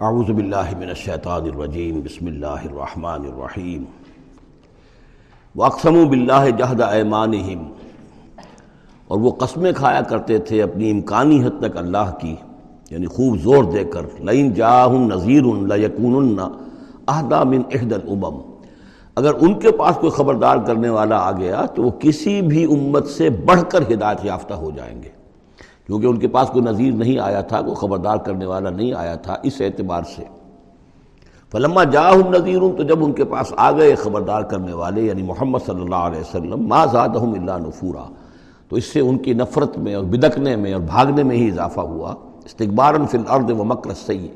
اعوذ باللہ من الشیطان الرجیم، بسم اللہ الرحمن الرحیم۔ واقسموا باللہ جہد ایمانہم۔ اور وہ قسمیں کھایا کرتے تھے اپنی امکانی حد تک اللہ کی یعنی خوب زور دے کر، لئن جاہم نذیر لیکونن اہدا من احد الامم۔ اگر ان کے پاس کوئی خبردار کرنے والا آ گیا تو وہ کسی بھی امت سے بڑھ کر ہدایت یافتہ ہو جائیں گے۔ کیونکہ ان کے پاس کوئی نظیر نہیں آیا تھا، کوئی خبردار کرنے والا نہیں آیا تھا اس اعتبار سے۔ فلما جاہم نذیر تو جب ان کے پاس آ گئے خبردار کرنے والے یعنی محمد صلی اللہ علیہ وسلم، ما زادہم اللہ نفورا۔ تو اس سے ان کی نفرت میں اور بدکنے میں اور بھاگنے میں ہی اضافہ ہوا۔ استقبار فی الارض و مکر سی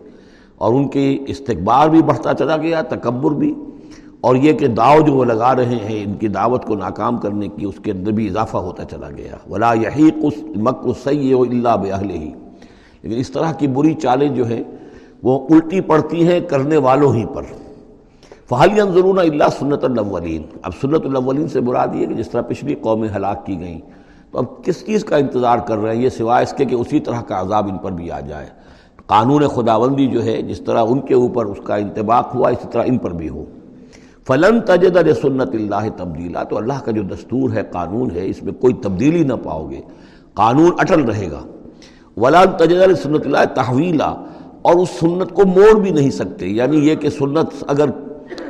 اور ان کی استقبار بھی بڑھتا چلا گیا، تکبر بھی۔ اور یہ کہ داؤ جو وہ لگا رہے ہیں، ان کی دعوت کو ناکام کرنے کی اس کے اندر بھی اضافہ ہوتا چلا گیا۔ ولا یہی اس مکر سی و اللہ بہل ہی لیکن اس طرح کی بری چالیں جو ہیں، وہ الٹی پڑتی ہیں کرنے والوں ہی پر۔ فہل ضرور اللہ سنت الاولین اب سنت الاولین سے مراد یہ کہ جس طرح پچھلی قومیں ہلاک کی گئیں، تو اب کس چیز کا انتظار کر رہے ہیں؟ یہ سوائے اس کے کہ اسی طرح کا عذاب ان پر بھی آ جائے۔ قانون خداوندی جو ہے، جس طرح ان کے اوپر اس کا انتباق ہوا، اسی طرح ان پر بھی ہو۔ فلن تجد سنت اللہ تبدیلا۔ تو اللہ کا جو دستور ہے، قانون ہے، اس میں کوئی تبدیلی نہ پاؤ گے۔ قانون اٹل رہے گا۔ ولان تجد سنت اللہ تحویلا اور اس سنت کو موڑ بھی نہیں سکتے۔ یعنی یہ کہ سنت اگر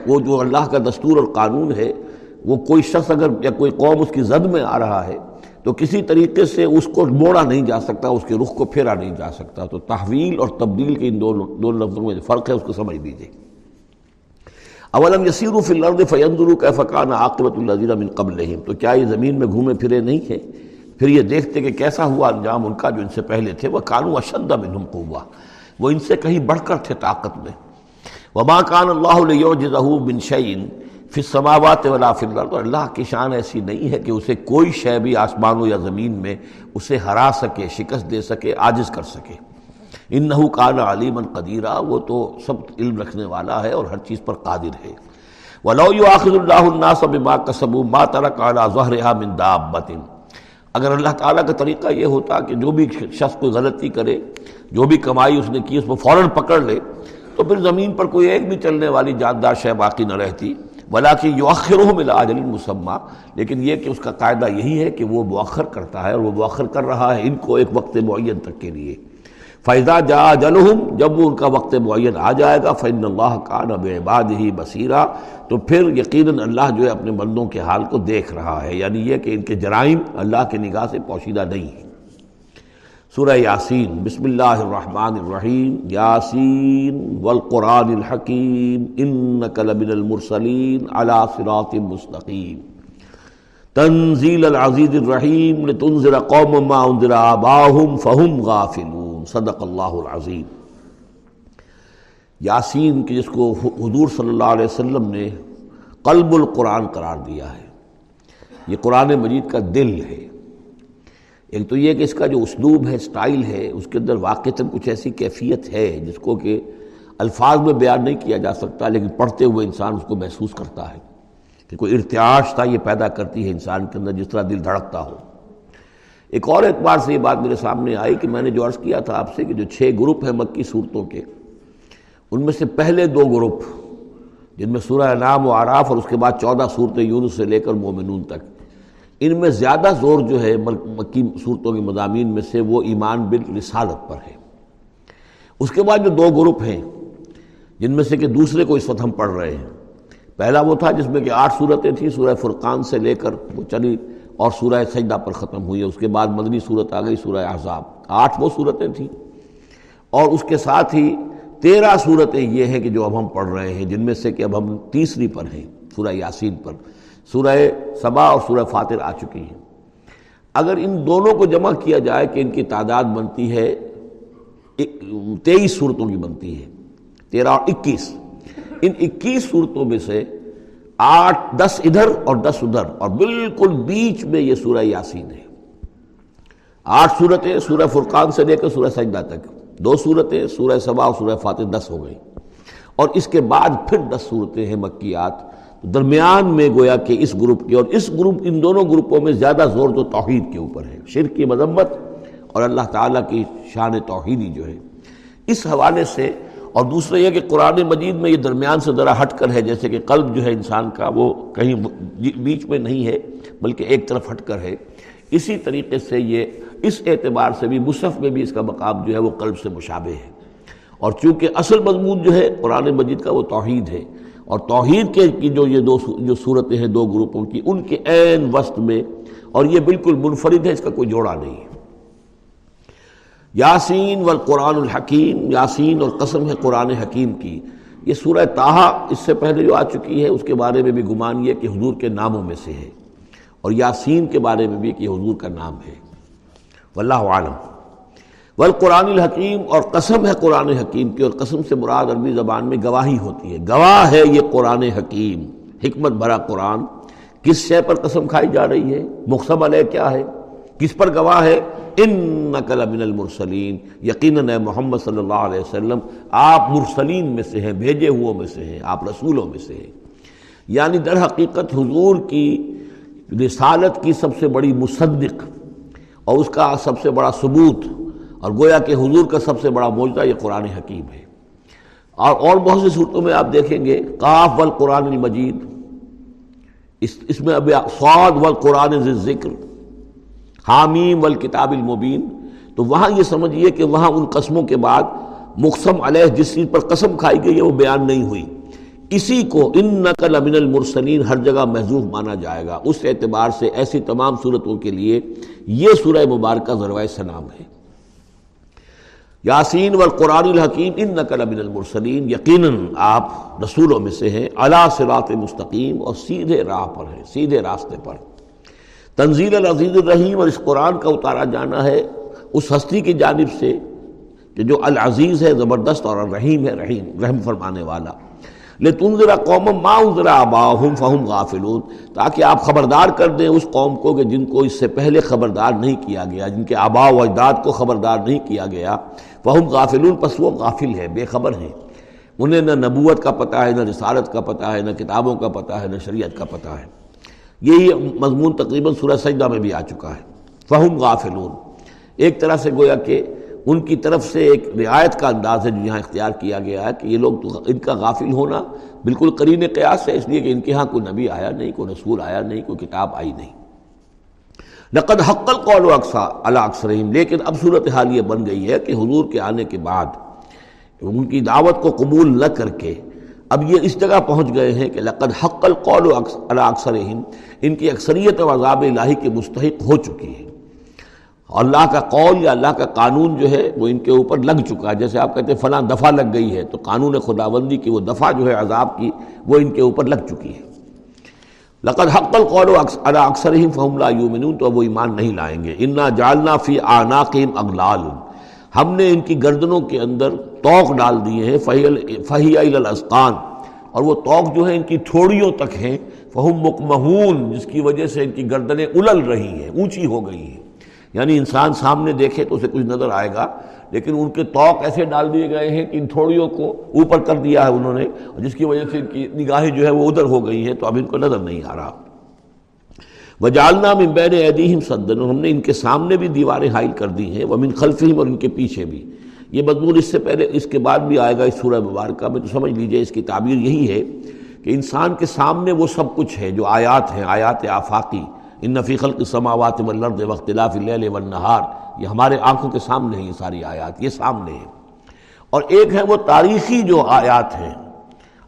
وہ جو اللہ کا دستور اور قانون ہے، وہ کوئی شخص اگر یا کوئی قوم اس کی زد میں آ رہا ہے، تو کسی طریقے سے اس کو موڑا نہیں جا سکتا، اس کے رخ کو پھیرا نہیں جا سکتا۔ تو تحویل اور تبدیل کے ان دونوں دونوں لفظوں میں فرق ہے، اس کو سمجھ لیجیے اولم یسیر فی الارض فیندرو کیف کان عاقبت الذین من قبلہم؟ تو کیا یہ زمین میں گھومے پھرے نہیں ہیں؟ پھر یہ دیکھتے کہ کیسا ہوا انجام ان کا جو ان سے پہلے تھے، وہ کانو اشد منہم قوہ، وہ ان سے کہیں بڑھ کر تھے طاقت میں۔ وما کان اللہ لیعجزہ من شیء فی السماوات ولا فی الارض اللہ کی شان ایسی نہیں ہے کہ اسے کوئی شے بھی آسمانوں یا زمین میں اسے ہرا سکے، شکست دے سکے، عاجز کر سکے۔ انہو کان علیما قدیرہ وہ تو سب علم رکھنے والا ہے اور ہر چیز پر قادر ہے۔ وَلَوْ يُعَاخِذُ اللَّهُ النَّاسَ بِمَا كَسَبُوا مَا تَرَكَ عَلَى ظَهْرِهَا مِن دَابَّةٍ۔ اگر اللہ تعالیٰ کا طریقہ یہ ہوتا کہ جو بھی شخص کوئی غلطی کرے، جو بھی کمائی اس نے کی، اس کو فوراً پکڑ لے، تو پھر زمین پر کوئی ایک بھی چلنے والی جاندار شے باقی نہ رہتی۔ بلا کہ یؤخرهم الى اجل مسمى۔ لیکن یہ کہ اس کا قاعدہ یہی ہے کہ وہ مؤخر کرتا ہے اور وہ مؤخر کر رہا ہے ان کو ایک وقت معین تک کے لیے۔ فیضا جا جلحم جب وہ ان کا وقت معین آ جائے گا فن اللہ کا نب عباد ہی بصیرہ تو پھر یقیناً اللہ جو ہے اپنے بندوں کے حال کو دیکھ رہا ہے یعنی یہ کہ ان کے جرائم اللہ کے نگاہ سے پوشیدہ نہیں ہیں۔ سورہ یاسین، بسم اللہ الرحمن الرحیم، یاسین والقرآن الحکیم، انک لمن المرسلین علی صراط مستقیم۔ تنزیل العزیز الرحیم، لتنذر قوم ما انذر آباہم فہم غافلون۔ صدق اللہ العظیم۔ یاسین کی جس کو حضور صلی اللہ علیہ وسلم نے قلب القرآن قرار دیا ہے، یہ قرآن مجید کا دل ہے۔ ایک تو یہ کہ اس کا جو اسلوب ہے، سٹائل ہے، اس کے اندر واقعتاً کچھ ایسی کیفیت ہے جس کو کہ الفاظ میں بیان نہیں کیا جا سکتا، لیکن پڑھتے ہوئے انسان اس کو محسوس کرتا ہے۔ کہ کوئی ارتعاش تھا، یہ پیدا کرتی ہے انسان کے اندر، جس طرح دل دھڑکتا ہو۔ ایک اور اعتبار سے یہ بات میرے سامنے آئی کہ میں نے جو عرض کیا تھا آپ سے کہ جو چھ گروپ ہیں مکی صورتوں کے، ان میں سے پہلے دو گروپ، جن میں سورہ نام و عراف اور اس کے بعد چودہ صورتیں یونس سے لے کر مومنون تک۔ ان میں زیادہ زور جو ہے مکی صورتوں کے مضامین میں سے وہ ایمان بال رسالت پر ہے اس کے بعد جو دو گروپ ہیں، جن میں سے کہ دوسرے کو اس وقت ہم پڑھ رہے ہیں۔ پہلا وہ تھا جس میں کہ آٹھ صورتیں تھیں سورہ فرقان سے لے کر وہ چلی اور سورہ سجدہ پر ختم ہوئی ہے۔ اس کے بعد مدنی صورت آ گئی، سورہ احزاب۔ آٹھ وہ صورتیں تھیں۔ اور اس کے ساتھ ہی تیرہ صورتیں یہ ہیں کہ جو اب ہم پڑھ رہے ہیں، جن میں سے کہ اب ہم تیسری پر ہیں، سورہ یاسین پر۔ سورہ سبا اور سورہ فاتر آ چکی ہیں۔ اگر ان دونوں کو جمع کیا جائے کہ ان کی تعداد بنتی ہے تیئیس صورتوں کی بنتی ہے۔ تیرہ اور اکیس۔ ان اکیس صورتوں میں سے آٹھ، دس ادھر اور دس ادھر، اور بالکل بیچ میں یہ سورہ یاسین ہے۔ آٹھ صورتیں سورہ فرقان سے لے کر سورہ سجدہ تک۔ دو صورتیں سورہ سبا اور سورہ فاتح، دس ہو گئی اور اس کے بعد پھر دس صورتیں ہیں مکیات۔ درمیان میں گویا کہ اس گروپ کی، اور اس گروپ، ان دونوں گروپوں میں زیادہ زور تو توحید کے اوپر ہے۔ شرک کی مذمت اور اللہ تعالیٰ کی شان توحیدی جو ہے۔ اس حوالے سے اور دوسرا یہ کہ قرآن مجید میں یہ درمیان سے ذرا ہٹ کر ہے، جیسے کہ قلب جو ہے انسان کا وہ کہیں جی- بیچ میں نہیں ہے، بلکہ ایک طرف ہٹ کر ہے۔ اسی طریقے سے یہ اس اعتبار سے بھی مصحف میں بھی اس کا مقام جو ہے وہ قلب سے مشابہ ہے۔ اور چونکہ اصل مضمون جو ہے قرآن مجید کا وہ توحید ہے۔ اور توحید کے کی جو یہ دو جو صورتیں ہیں، دو گروپوں کی، ان کے عین وسط میں اور یہ بالکل منفرد ہے، اس کا کوئی جوڑا نہیں ہے۔ یاسین والقرآن الحکیم، یاسین اور قسم ہے قرآن حکیم کی۔ یہ سورہ تاہا اس سے پہلے جو آ چکی ہے، اس کے بارے میں بھی گمان یہ کہ حضور کے ناموں میں سے ہے۔ اور یاسین کے بارے میں بھی کہ حضور کا نام ہے۔ واللہ عالم والقرآن الحکیم اور قسم ہے قرآن حکیم کی، اور قسم سے مراد عربی زبان میں گواہی ہوتی ہے۔ گواہ ہے یہ قرآن حکیم۔ حکمت بھرا قرآن۔ کس شے پر قسم کھائی جا رہی ہے؟ مقصب علیہ کیا ہے؟ کس پر گواہ ہے؟ ان نقل من المرسلین. یقیناً محمد صلی اللہ علیہ وسلم، آپ مرسلین میں سے ہیں، بھیجے ہوئے میں سے ہیں، آپ رسولوں میں سے ہیں۔ یعنی در حقیقت حضور کی رسالت کی سب سے بڑی مصدق اور اس کا سب سے بڑا ثبوت اور گویا کہ حضور کا سب سے بڑا موجودہ یہ قرآن حکیم ہے۔ اور اور بہت سی صورتوں میں آپ دیکھیں گے، قاف والقرآن المجید، اس اس میں اب سعود والقرآن ذکر حامیم والکتاب المبین۔ تو وہاں یہ سمجھیے کہ وہاں ان قسموں کے بعد مقسم علیہ جس چیز پر قسم کھائی گئی ہے وہ بیان نہیں ہوئی۔ اسی کو ان نقل امن المرسلین ہر جگہ محضوف مانا جائے گا۔ اس اعتبار سے ایسی تمام صورتوں کے لیے یہ سورہ مبارکہ ذروۂ سلام ہے۔ یاسین والقرآن الحکیم ان نقل امن المرسلین، یقیناً آپ رسولوں میں سے ہیں اللہ صراط مستقیم اور سیدھے راہ پر ہیں، سیدھے راستے پر۔ تنزیل العزیز الرحیم اور اس قرآن کا اتارا جانا ہے اس ہستی کی جانب سے کہ جو العزیز ہے، زبردست اور الرحیم ہے، رحیم، رحم فرمانے والا۔ لے تم ذرا قوم ماں ذرا آبا فہم غافلون۔ تاکہ آپ خبردار کر دیں اس قوم کو کہ جن کو اس سے پہلے خبردار نہیں کیا گیا، جن کے آبا و اجداد کو خبردار نہیں کیا گیا۔ فہم غافلون، پس وہ غافل ہے بے خبر ہیں۔ انہیں نہ نبوت کا پتہ ہے، نہ رسالت کا پتہ ہے، نہ کتابوں کا پتہ ہے، نہ شریعت کا پتہ ہے۔ یہی مضمون تقریباً سورہ سجدہ میں بھی آ چکا ہے۔ فہم غافلون۔ ایک طرح سے گویا کہ ان کی طرف سے ایک رعایت کا انداز ہے جو یہاں اختیار کیا گیا ہے کہ یہ لوگ تو ان کا غافل ہونا بالکل قرین قیاس ہے، اس لیے کہ ان کے ہاں کوئی نبی آیا نہیں، کوئی رسول آیا نہیں، کوئی کتاب آئی نہیں۔ لقد حق القول و اقسا اللہ لیکن اب صورت حال یہ بن گئی ہے کہ حضور کے آنے کے بعد ان کی دعوت کو قبول نہ کر کے اب یہ اس جگہ پہنچ گئے ہیں کہ لقد حق القول و اکثرہم، ان کی اکثریت و عذاب الہی کے مستحق ہو چکی ہے اللہ کا قول یا اللہ کا قانون جو ہے وہ ان کے اوپر لگ چکا ہے۔ جیسے آپ کہتے ہیں فلاں دفعہ لگ گئی ہے، تو قانون خداوندی کی وہ دفعہ جو ہے عذاب کی وہ ان کے اوپر لگ چکی ہے۔ لقد حق القول الا اکثر ہی فہم لا یومنون تو اب وہ ایمان نہیں لائیں گے۔ انا جالنا فی آناقیم اغلال۔ ہم نے ان کی گردنوں کے اندر توق ڈال دیے ہیں فہی الاسقان۔ اور وہ توق جو ہے ان کی تھوڑیوں تک ہیں۔ فہم مکمہون جس کی وجہ سے ان کی گردنیں الل رہی ہیں، اونچی ہو گئی ہیں۔ یعنی انسان سامنے دیکھے تو اسے کچھ نظر آئے گا، لیکن ان کے توق ایسے ڈال دیے گئے ہیں کہ ان تھوڑیوں کو اوپر کر دیا ہے انہوں نے جس کی وجہ سے ان کی نگاہیں جو ہے وہ ادھر ہو گئی ہیں، تو اب ان کو نظر نہیں آ رہا۔ وجالنا من بین ایدیہم صدن ہم نے ان کے سامنے بھی دیواریں حائل کر دی ہیں، ومن خلفہم اور ان کے پیچھے بھی۔ یہ مضمون اس سے پہلے، اس کے بعد بھی آئے گا اس سورہ مبارکہ میں، تو سمجھ لیجیے اس کی تعبیر یہی ہے کہ انسان کے سامنے وہ سب کچھ ہے جو آیات ہیں، آیات آفاقی۔ ان نفیق السماوات والارض واختلاف اللیل والنہار یہ ہمارے آنکھوں کے سامنے ہیں یہ ساری آیات، یہ سامنے ہیں۔ اور ایک ہے وہ تاریخی جو آیات ہیں،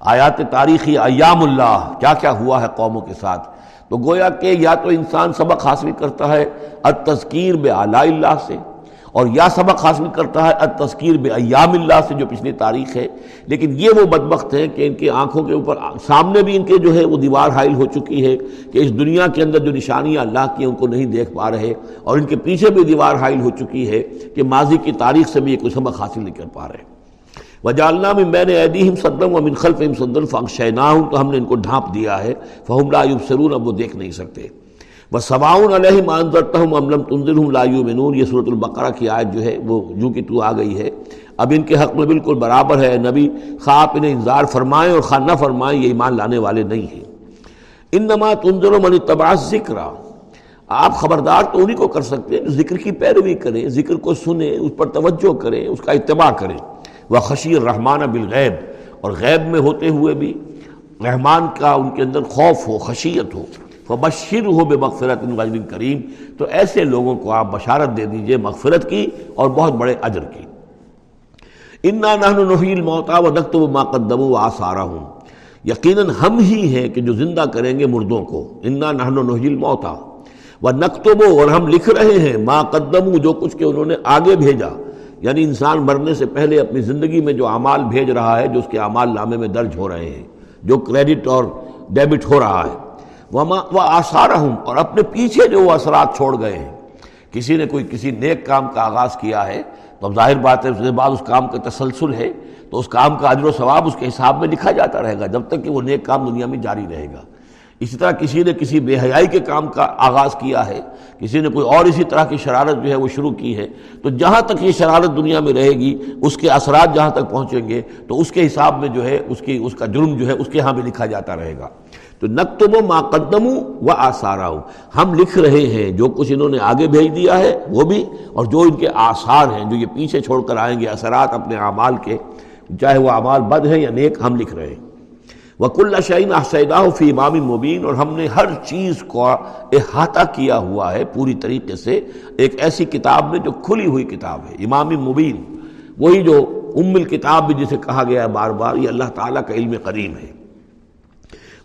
آیات تاریخی ایام اللہ، کیا کیا ہوا ہے قوموں کے ساتھ؟ تو گویا کہ یا تو انسان سبق حاصل کرتا ہے التذکیر بے اللہ سے اور یا سبق حاصل کرتا ہے التذکیر بے ایام اللہ سے جو پچھلی تاریخ ہے۔ لیکن یہ وہ بدبخت ہیں کہ ان کی آنکھوں کے اوپر، سامنے بھی ان کے جو ہے وہ دیوار حائل ہو چکی ہے کہ اس دنیا کے اندر جو نشانیاں اللہ کی ان کو نہیں دیکھ پا رہے اور ان کے پیچھے بھی دیوار حائل ہو چکی ہے کہ ماضی کی تاریخ سے بھی یہ کوئی سبق حاصل نہیں کر پا رہے۔ وجالنا میں میں نے عیدیم صدم و منخلف صدن فنشینا ہوں تو ہم نے ان کو ڈھانپ دیا ہے، فہم لا سرون اب وہ دیکھ نہیں سکتے۔ بس سواؤن علیہ مانزرتا ہوں املم تنظر ہوں لایو بنون یہ صورت البقرہ کی آیت جو ہے، وہ جو کہ تو آ گئی ہے۔ اب ان کے حق میں بالکل برابر ہے، نبی، خواب انہیں انتظار فرمائیں اور خانہ فرمائیں، یہ ایمان لانے والے نہیں ہیں۔ ان نما تنظر و من تباہ ذکر آپ خبردار تو انہیں کو کر سکتے ہیں، ذکر کی پیروی کریں، ذکر کو سنیں، اس پر توجہ کریں، اس کا اتباع کریں۔ وہ خشی رحمان بالغیب، اور غیب میں ہوتے ہوئے بھی رحمان کا ان کے اندر خوف ہو، خشیت ہو۔ فبشر ہو بے مغفرت کریم۔ تو ایسے لوگوں کو آپ بشارت دے دیجیے، مغفرت کی اور بہت بڑے اجر کی۔ انا نحن نحیل موتا و نقتب ما قدموا و آسارا ہوں یقیناً ہم ہی ہیں کہ جو زندہ کریں گے مردوں کو۔ انا نحن نحیل موتا و نقتب اور ہم لکھ رہے ہیں ما جو کچھ کہ انہوں نے آگے بھیجا۔ یعنی انسان مرنے سے پہلے اپنی زندگی میں جو اعمال بھیج رہا ہے، جو اس کے اعمال نامے میں درج ہو رہے ہیں، جو کریڈٹ اور ڈیبٹ ہو رہا ہے۔ وہ آسار ہوں اور اپنے پیچھے جو وہ اثرات چھوڑ گئے ہیں۔ کسی نے کوئی کسی نیک کام کا آغاز کیا ہے، تو اب ظاہر بات ہے، اس کے بعد اس کام کا تسلسل ہے، تو اس کام کا عجر و ثواب اس کے حساب میں لکھا جاتا رہے گا، جب تک کہ وہ نیک کام دنیا میں جاری رہے گا۔ اسی طرح کسی نے کسی بے حیائی کے کام کا آغاز کیا ہے، کسی نے کوئی اور اسی طرح کی شرارت جو ہے وہ شروع کی ہے، تو جہاں تک یہ شرارت دنیا میں رہے گی، اس کے اثرات جہاں تک پہنچیں گے، تو اس کے حساب میں جو ہے اس کی، اس کا جرم جو ہے اس کے ہاں بھی لکھا جاتا رہے گا۔ تو نقتب و ماقدم و آثارا ہم لکھ رہے ہیں جو کچھ انہوں نے آگے بھیج دیا ہے، وہ بھی، اور جو ان کے آثار ہیں، جو یہ پیچھے چھوڑ کر آئیں گے اثرات اپنے اعمال کے، چاہے وہ اعمال بد ہیں یا نیک، ہم لکھ رہے ہیں۔ وکل شعین احسیدہ فی امام مبین اور ہم نے ہر چیز کو احاطہ کیا ہوا ہے پوری طریقے سے۔ ایک ایسی کتاب میں جو کھلی ہوئی کتاب ہے امام مبین وہی جو ام الکتاب بھی جسے کہا گیا ہے بار بار، یہ اللہ تعالیٰ کا علم قریم ہے۔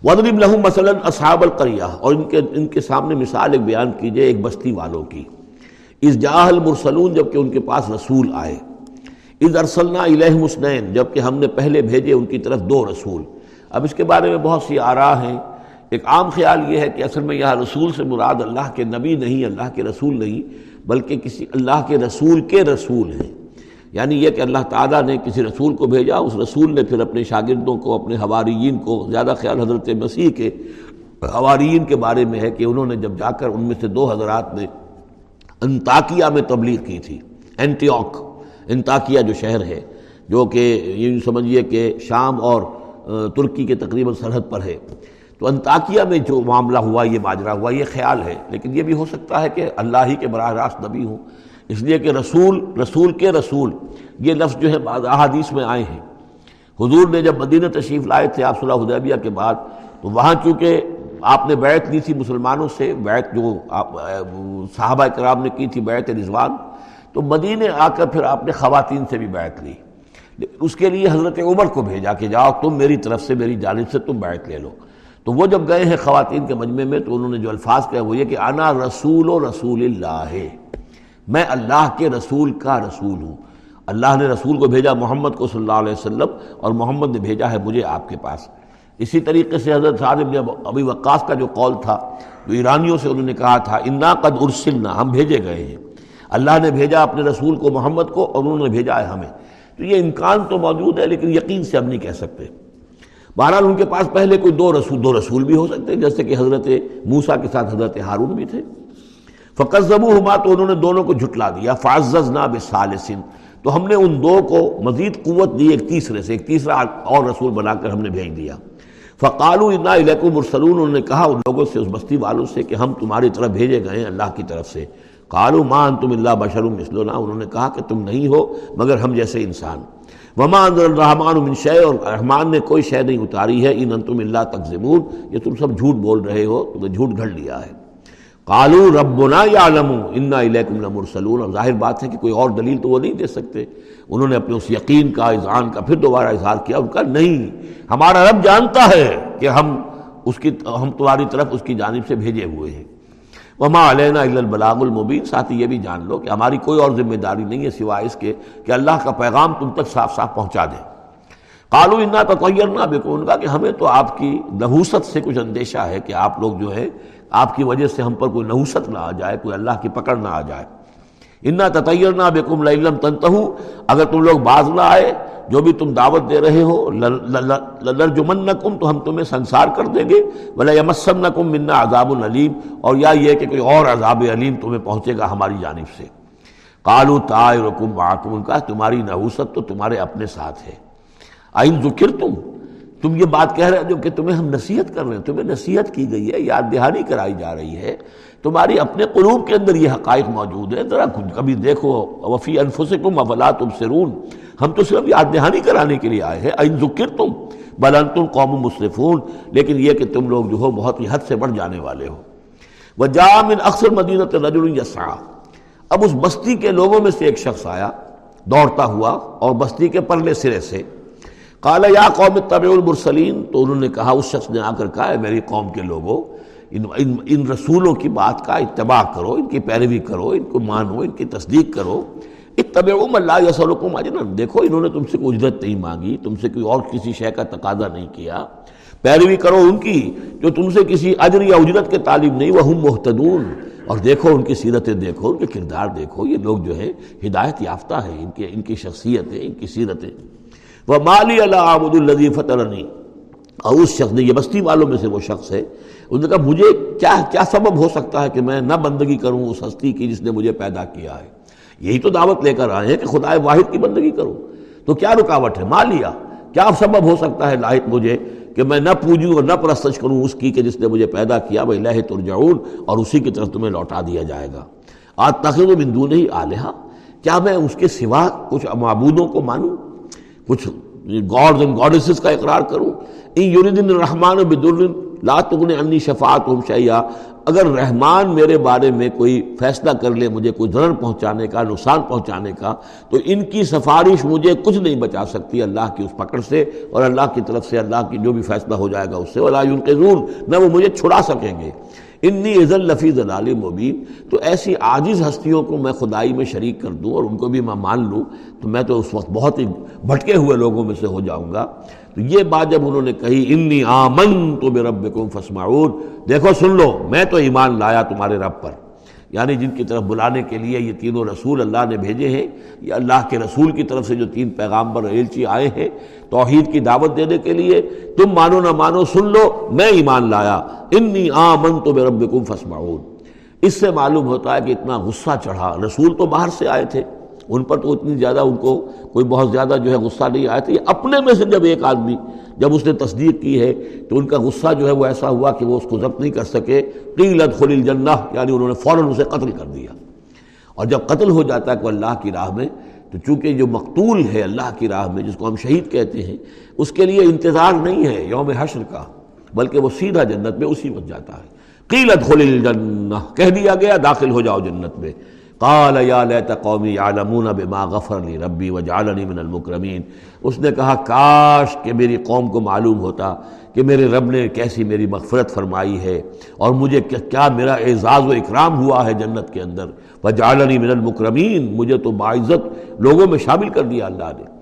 وضرب لہم مثلا اصحاب القریہ اور ان کے ان کے سامنے مثال ایک بیان کیجیے ایک بستی والوں کی۔ اس جاہ المرسلون جبکہ ان کے پاس رسول آئے۔ از ارسلنا الہم اسنین جبکہ ہم نے پہلے بھیجے ان کی طرف دو رسول۔ اب اس کے بارے میں بہت سی آراء ہیں۔ ایک عام خیال یہ ہے کہ اصل میں یہاں رسول سے مراد اللہ کے نبی نہیں، اللہ کے رسول نہیں، بلکہ کسی اللہ کے رسول کے رسول ہیں۔ یعنی یہ کہ اللہ تعالیٰ نے کسی رسول کو بھیجا، اس رسول نے پھر اپنے شاگردوں کو، اپنے حواریین کو، زیادہ خیال حضرت مسیح کے حواریین کے بارے میں ہے کہ انہوں نے جب جا کر ان میں سے دو حضرات نے انتاکیہ میں تبلیغ کی تھی اینٹیوک انتاکیہ جو شہر ہے، جو کہ یہ سمجھیے کہ شام اور ترکی کے تقریباً سرحد پر ہے۔ تو انتاکیہ میں جو معاملہ ہوا، یہ ماجرا ہوا، یہ خیال ہے۔ لیکن یہ بھی ہو سکتا ہے کہ اللہ ہی کے براہ راست نبی ہوں۔ اس لیے کہ رسول رسول کے رسول، یہ لفظ جو ہے، بعض احادیث میں آئے ہیں۔ حضور نے جب مدینہ تشریف لائے تھے آپ صلی حدیبیہ کے بعد، تو وہاں چونکہ آپ نے بیعت لی تھی مسلمانوں سے، بیعت جو صحابہ کرام نے کی تھی، بیعت رضوان، تو مدینہ آ کر پھر آپ نے خواتین سے بھی بیعت لی۔ اس کے لیے حضرت عمر کو بھیجا کہ جاؤ، تم میری طرف سے، میری جانب سے تم بیعت لے لو۔ تو وہ جب گئے ہیں خواتین کے مجمع میں، تو انہوں نے جو الفاظ کہا وہ یہ کہ انا رسول و رسول اللہ ہے میں اللہ کے رسول کا رسول ہوں۔ اللہ نے رسول کو بھیجا، محمد کو صلی اللہ علیہ وسلم، اور محمد نے بھیجا ہے مجھے آپ کے پاس۔ اسی طریقے سے حضرت صاحب ابھی وقاص کا جو قول تھا، جو ایرانیوں سے انہوں نے کہا تھا، انا قد ارسلنا، ہم بھیجے گئے ہیں۔ اللہ نے بھیجا اپنے رسول کو، محمد کو، اور انہوں نے بھیجا ہے ہمیں۔ تو یہ امکان تو موجود ہے لیکن یقین سے ہم نہیں کہہ سکتے۔ بہرحال ان کے پاس پہلے کوئی دو رسول دو رسول بھی ہو سکتے جیسے کہ حضرت موسا کے ساتھ حضرت ہارون بھی تھے۔ فقط زبو ہما تو انہوں نے دونوں کو جھٹلا دیا۔ فاضز نا بسالسن تو ہم نے ان دو کو مزید قوت دی ایک تیسرے سے، ایک تیسرا اور رسول بنا کر ہم نے بھیج دیا۔ فقالو انا الیکم مرسلون۔ انہوں نے کہا، ان لوگوں سے، اس بستی والوں سے کہ ہم تمہاری طرف بھیجے گئے ہیں اللہ کی طرف سے۔ قالو ما انتم اللہ بشر مثلنا، انہوں نے کہا کہ تم نہیں ہو، مگر ہم جیسے انسان۔ وما انزل الرحمن من شے اور رحمان نے کوئی شے نہیں اتاری ہے، ان انتم اللہ تکذبون۔ یہ تم سب جھوٹ بول رہے ہو، تم نے جھوٹ گھڑ لیا ہے۔ قالو ربنا یعلم، انا الیکم لمرسلون۔ اور ظاہر بات ہے کہ کوئی اور دلیل تو وہ نہیں دے سکتے۔ انہوں نے اپنے اس یقین کا، اذعان کا پھر دوبارہ اظہار کیا، ان کا نہیں۔ ہمارا رب جانتا ہے کہ ہم اس کی، ہم تمہاری طرف اس کی جانب سے بھیجے ہوئے ہیں۔ وما علینا البلاغ المبین ساتھ ہی یہ بھی جان لو کہ ہماری کوئی اور ذمہ داری نہیں ہے سوائے اس کے کہ اللہ کا پیغام تم تک صاف صاف پہنچا دیں قالو انا تطیر نہ بے ان کا کہ ہمیں تو آپ کی نحوست سے کچھ اندیشہ ہے کہ آپ لوگ جو ہے آپ کی وجہ سے ہم پر کوئی نحوست نہ آ جائے، کوئی اللہ کی پکڑ نہ آ جائے۔ انا تطیر نہ بے کم اگر تم لوگ باز نہ آئے، جو بھی تم دعوت دے رہے ہو لرجمن نکم تو ہم تمہیں سنسار کر دیں گے۔ بلا یمسم نکم منا عذاب العلیم اور یا یہ کہ کوئی اور عذاب علیم تمہیں پہنچے گا ہماری جانب سے۔ کالو تائرکم معکم ان کا تمہاری نحوست تو تمہارے اپنے ساتھ ہے۔ آئین ذکر تم تم یہ بات کہہ رہے جو کہ تمہیں ہم نصیحت کر رہے ہیں، تمہیں نصیحت کی گئی ہے، یاد دہانی کرائی جا رہی ہے۔ تمہاری اپنے قلوب کے اندر یہ حقائق موجود ہے ذرا کبھی دیکھو۔ وفی انفسکم افلا تبصرون۔ ہم تو صرف یاد دہانی کرانے کے لیے آئے ہیں۔ این ذکر تم بلن تم قوم مصرفون لیکن یہ کہ تم لوگ جو ہو بہت ہی حد سے بڑھ جانے والے ہو۔ وہ جامن اکثر مدینت رجل یسعا اب اس بستی کے لوگوں میں سے ایک شخص آیا، دوڑتا ہوا اور بستی کے پرلے سرے سے۔ کالا یا قوم طبع المرسلین. تو انہوں نے کہا، اس شخص نے آ کر کہا ہے میری قوم کے لوگوں، ان ان ان رسولوں کی بات کا اتباع کرو، ان کی پیروی کرو، ان کو مانو، ان کی تصدیق کرو۔ اتبعوا اللہ یسلکم اجرا۔ دیکھو، انہوں نے تم سے کوئی اجرت نہیں مانگی، تم سے کوئی اور کسی شے کا تقاضا نہیں کیا۔ پیروی کرو ان کی، جو تم سے کسی اجر یا اجرت کے تعلیم نہیں وہ محتدون اور دیکھو، ان کی سیرتیں دیکھو، ان کے کردار دیکھو۔ یہ لوگ جو ہے ہدایت یافتہ ہے ان کے، ان کی شخصیتیں، ان کی سیرتیں۔ وہ مالی اللہ آمد الدی فترنی اور اس شخص نے یہ بستی والوں میں سے وہ شخص ہے، اس نے کہا، مجھے کیا کیا سبب ہو سکتا ہے کہ میں نہ بندگی کروں اس ہستی کی جس نے مجھے پیدا کیا ہے؟ یہی تو دعوت لے کر آئے ہیں کہ خدا واحد کی بندگی کروں۔ تو کیا رکاوٹ ہے؟ مالیا کیا سبب ہو سکتا ہے لاحق مجھے کہ میں نہ پوجوں اور نہ پرستش کروں اس کی کہ جس نے مجھے پیدا کیا؟ وہ لہ ترجعون اور اسی کی طرف تمہیں لوٹا دیا جائے گا۔ آج تخت و بندو نہیں آلیہ کیا میں اس کے سوا کچھ معبودوں کو مانوں؟ کچھ گاڈز اینڈ گاڈسز کا اقرار کروں؟ ان یوردن الرحمن بدر لا تغن انی شفاعت ہم شیا اگر رحمان میرے بارے میں کوئی فیصلہ کر لے، مجھے کوئی ضرر پہنچانے کا، نقصان پہنچانے کا، تو ان کی سفارش مجھے کچھ نہیں بچا سکتی، اللہ کی اس پکڑ سے اور اللہ کی طرف سے، اللہ کی جو بھی فیصلہ ہو جائے گا اس سے۔ اللہ ينقذون، نہ وہ مجھے چھڑا سکیں گے۔ انی عزل لفیظ ضلال مبین، تو ایسی عاجز ہستیوں کو میں خدائی میں شریک کر دوں اور ان کو بھی میں مان لوں، تو میں تو اس وقت بہت ہی بھٹکے ہوئے لوگوں میں سے ہو جاؤں گا۔ تو یہ بات جب انہوں نے کہی، انی آمن تو بے رب کو دیکھو سن لو، میں تو ایمان لایا تمہارے رب پر۔ یعنی جن کی طرف بلانے کے لیے یہ تینوں رسول اللہ نے بھیجے ہیں، یہ اللہ کے رسول کی طرف سے جو تین پیغامبر ایلچی آئے ہیں توحید کی دعوت دینے کے لیے، تم مانو نہ مانو، سن لو، میں ایمان لایا۔ انی آمن تو بے رب اس سے معلوم ہوتا ہے کہ اتنا غصہ چڑھا۔ رسول تو باہر سے آئے تھے۔ ان پر تو اتنی زیادہ ان کو کوئی بہت زیادہ جو ہے غصہ نہیں آیا تھا۔ یہ اپنے میں سے جب ایک آدمی جب اس نے تصدیق کی ہے تو ان کا غصہ جو ہے وہ ایسا ہوا کہ وہ اس کو ضبط نہیں کر سکے۔ قیلت خل الجنہ یعنی انہوں نے فوراً اسے قتل کر دیا۔ اور جب قتل ہو جاتا ہے کوئی اللہ کی راہ میں، تو چونکہ جو مقتول ہے اللہ کی راہ میں، جس کو ہم شہید کہتے ہیں، اس کے لیے انتظار نہیں ہے یوم حشر کا، بلکہ وہ سیدھا جنت میں اسی وقت جاتا ہے۔ قیلت خل الجنہ، کہہ دیا گیا، داخل ہو جاؤ جنت میں۔ قال یا لیت قومی یعلمون بما غفر لی ربی وجعلنی من المکرمین۔ اس نے کہا، کاش کہ میری قوم کو معلوم ہوتا کہ میرے رب نے کیسی میری مغفرت فرمائی ہے اور مجھے کیا میرا اعزاز و اکرام ہوا ہے جنت کے اندر۔ وجعلنی من المکرمین، مجھے تو باعزت لوگوں میں شامل کر دیا اللہ نے۔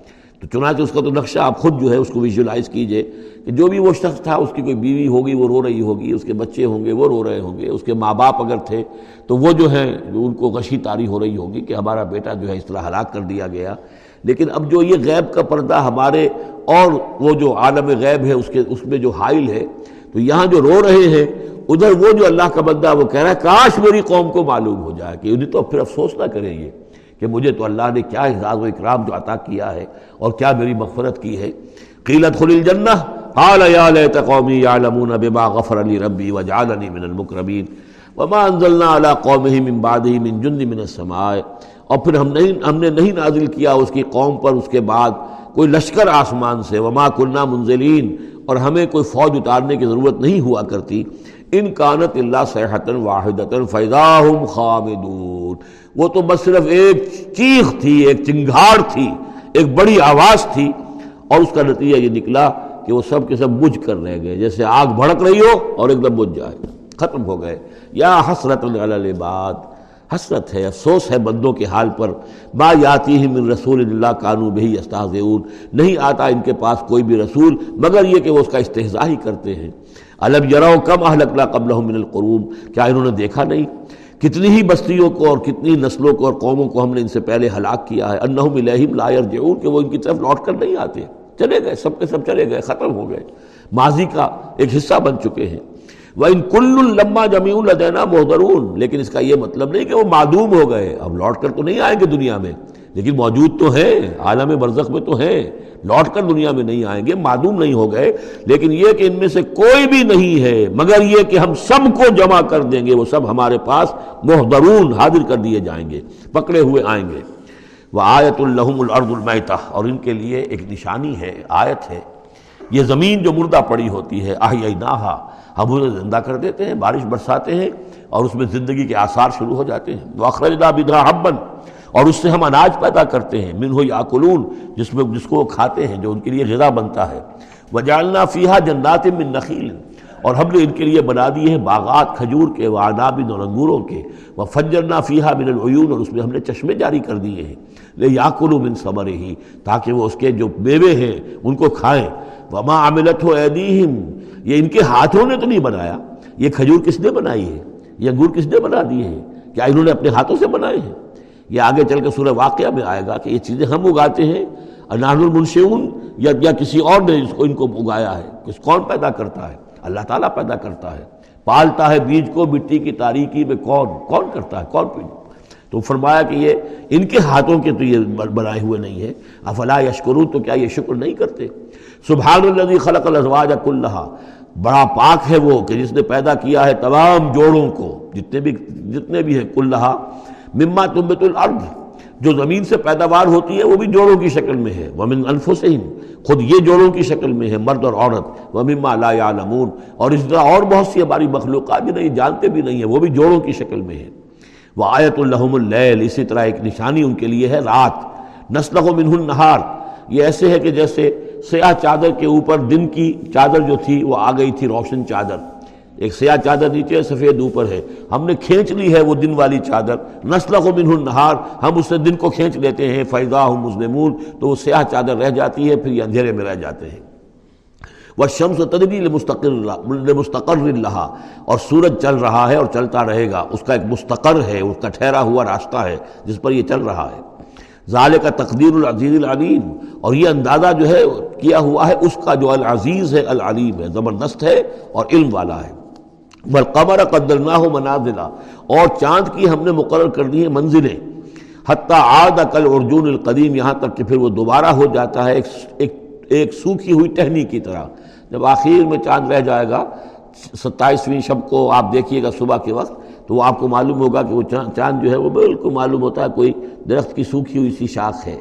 تو چنانچہ اس کا تو نقشہ آپ خود جو ہے اس کو ویژولائز کیجیے کہ جو بھی وہ شخص تھا، اس کی کوئی بیوی ہوگی، وہ رو رہی ہوگی، اس کے بچے ہوں گے، وہ رو رہے ہوں گے، اس کے ماں باپ اگر تھے تو وہ جو ہیں، ان کو غشی تاری ہو رہی ہوگی کہ ہمارا بیٹا جو ہے اس طرح ہلاک کر دیا گیا۔ لیکن اب جو یہ غیب کا پردہ ہمارے اور وہ جو عالم غیب ہے، اس کے، اس میں جو حائل ہے، تو یہاں جو رو رہے ہیں، ادھر وہ جو اللہ کا بندہ وہ کہہ رہا ہے، کاش میری قوم کو معلوم ہو جائے کہ انہیں تو پھر افسوس نہ کریں یہ۔ کہ مجھے تو اللہ نے کیا اعزاز و اکرام جو عطا کیا ہے اور کیا میری مغفرت کی ہے؟ قیلت خل الجنہ، قال یا لیت قومی یعلمون بما غفر لی ربی وجعلنی من المکرمین. وما انزلنا على قومه من بعده من جند من السماء. اور پھر ہم نہیں، ہم نے نہیں نازل کیا اس کی قوم پر، اس کے بعد کوئی لشکر آسمان سے، وما كنا منزلین. اور ہمیں کوئی فوج اتارنے کی ضرورت نہیں ہوا کرتی. ان کانت اللہ صحت واحد فیضاہم خامدون. وہ تو بس صرف ایک چیخ تھی، ایک چنگھاڑ تھی، ایک بڑی آواز تھی، اور اس کا نتیجہ یہ نکلا کہ وہ سب کے سب بجھ کر رہ گئے، جیسے آگ بھڑک رہی ہو اور ایک دم بجھ جائے، ختم ہو گئے۔ یا حسرت الباد حسرت ہے، افسوس ہے بندوں کے حال پر۔ با یاتی ہی من رسول اللہ کانو بہی استاذ نہیں آتا ان کے پاس کوئی بھی رسول، مگر یہ کہ وہ اس کا استحضا ہی کرتے ہیں۔ الب یرو کم اہلکلا قبل من القروم کیا انہوں نے دیکھا نہیں؟ کتنی ہی بستیوں کو اور کتنی نسلوں کو اور قوموں کو ہم نے ان سے پہلے ہلاک کیا ہے۔ انہم الہم لا یرجعون، کہ وہ ان کی طرف لوٹ کر نہیں آتے۔ چلے گئے، سب کے سب چلے گئے، ختم ہو گئے۔ ماضی کا ایک حصہ بن چکے ہیں۔ وہ ان کل لمبا جمی الدینہ محدرون لیکن اس کا یہ مطلب نہیں کہ وہ معدوم ہو گئے۔ اب لوٹ کر تو نہیں آئیں گے دنیا میں۔ لیکن موجود تو ہیں، عالم برزخ میں تو ہیں۔ لوٹ کر دنیا میں نہیں آئیں گے، معدوم نہیں ہو گئے۔ لیکن یہ کہ ان میں سے کوئی بھی نہیں ہے، مگر یہ کہ ہم سب کو جمع کر دیں گے، وہ سب ہمارے پاس محدرون حاضر کر دیے جائیں گے، پکڑے ہوئے آئیں گے۔ وہ آیت الحم الرد المتا اور ان کے لیے ایک نشانی ہے، آیت ہے۔ یہ زمین جو مردہ پڑی ہوتی ہے آہی نہا ہم اسے زندہ کر دیتے ہیں، بارش برساتے ہیں اور اس میں زندگی کے آثار شروع ہو جاتے ہیں۔ وہ اخرجہ بدرا حبن اور اس سے ہم اناج پیدا کرتے ہیں من ہو یا جس میں جس کو وہ کھاتے ہیں، جو ان کے لیے غذا بنتا ہے۔ وہ جالنا فیحا جنات من نخیل، اور ہم نے ان کے لیے بنا دیے ہیں باغات، کھجور کے و عنابن اور انگوروں کے۔ وہ فجرنا فیحا من العیون، اور اس میں ہم نے چشمے جاری کر دیے ہیں۔ لے یاقلو من صبر ہی تاکہ وہ اس کے جو بیوے ہیں، ان کو کھائیں۔ وما عملت ہو ایدیہم، یہ ان کے ہاتھوں نے تو نہیں بنایا، یہ کھجور کس نے بنائی ہے؟ یہ انگور کس نے بنا دیے ہیں؟ کیا انہوں نے اپنے ہاتھوں سے بنائے ہیں؟ یہ آگے چل کے سورہ واقعہ میں آئے گا کہ یہ چیزیں ہم اگاتے ہیں انار المنشون یا یا کسی اور نے اس کو ان کو اگایا ہے۔ کس کون پیدا کرتا ہے؟ اللہ تعالیٰ پیدا کرتا ہے۔ پالتا ہے بیج کو مٹی کی تاریکی میں کون؟ کون کرتا ہے؟ کون پیدا تو فرمایا کہ یہ ان کے ہاتھوں کے تو یہ بنائے ہوئے نہیں ہے افلا یشکرون، تو کیا یہ شکر نہیں کرتے؟ سبحان الذي خلق الازواج كلها بڑا پاک ہے وہ کہ جس نے پیدا کیا ہے تمام جوڑوں کو، جتنے بھی جتنے بھی ہیں کلہا مما تنبت الارض۔ جو زمین سے پیداوار ہوتی ہے، وہ بھی جوڑوں کی شکل میں ہے۔ ومن انفسهم خود یہ جوڑوں کی شکل میں ہے، مرد اور عورت۔ ومما لا يعلمون اور اس طرح اور بہت سی ہماری مخلوقات جو نہیں جانتے بھی نہیں ہیں، وہ بھی جوڑوں کی شکل میں ہے وہ آیت الحم اللیل، اسی طرح ایک نشانی ان کے لیے ہے، رات۔ نسل و منہ النہار۔ یہ ایسے ہے کہ جیسے سیاہ چادر کے اوپر دن کی چادر جو تھی، وہ آ گئی تھی، روشن چادر۔ ایک سیاہ چادر نیچے، سفید اوپر ہے۔ ہم نے کھینچ لی ہے وہ دن والی چادر۔ نسل و منہ النہار۔ ہم اس سے دن کو کھینچ لیتے ہیں۔ فیضا ہوں مسلمون تو وہ سیاہ چادر رہ جاتی ہے، پھر یہ اندھیرے میں رہ جاتے ہیں۔ وہ شمس و تدبی مستقر مستقر اللہ اور سورج چل رہا ہے اور چلتا رہے گا۔ اس کا ایک مستقر ہے، اس کا ٹھہرا ہوا راستہ ہے جس پر یہ چل رہا ہے۔ ظال کا تقدیر العزیز العلیم اور یہ اندازہ جو ہے، کیا ہوا ہے، اس کا جو العزیز ہے، العلیم ہے، زبردست ہے اور علم والا ہے۔ بل قمر قدر نہ ہو منازلہ۔ اور چاند کی ہم نے مقرر کر دی ہیں منزلیں۔ حتیٰ آد کل ارجون القدیم، یہاں تک کہ پھر وہ دوبارہ ہو جاتا ہے ایک ایک سوکھی ہوئی ٹہنی کی طرح۔ جب آخر میں چاند رہ جائے گا، ستائیسویں شب کو آپ دیکھیے گا صبح کے وقت، تو وہ آپ کو معلوم ہوگا کہ وہ چاند جو ہے وہ بالکل معلوم ہوتا ہے کوئی درخت کی سوکھی ہوئی سی شاخ ہے۔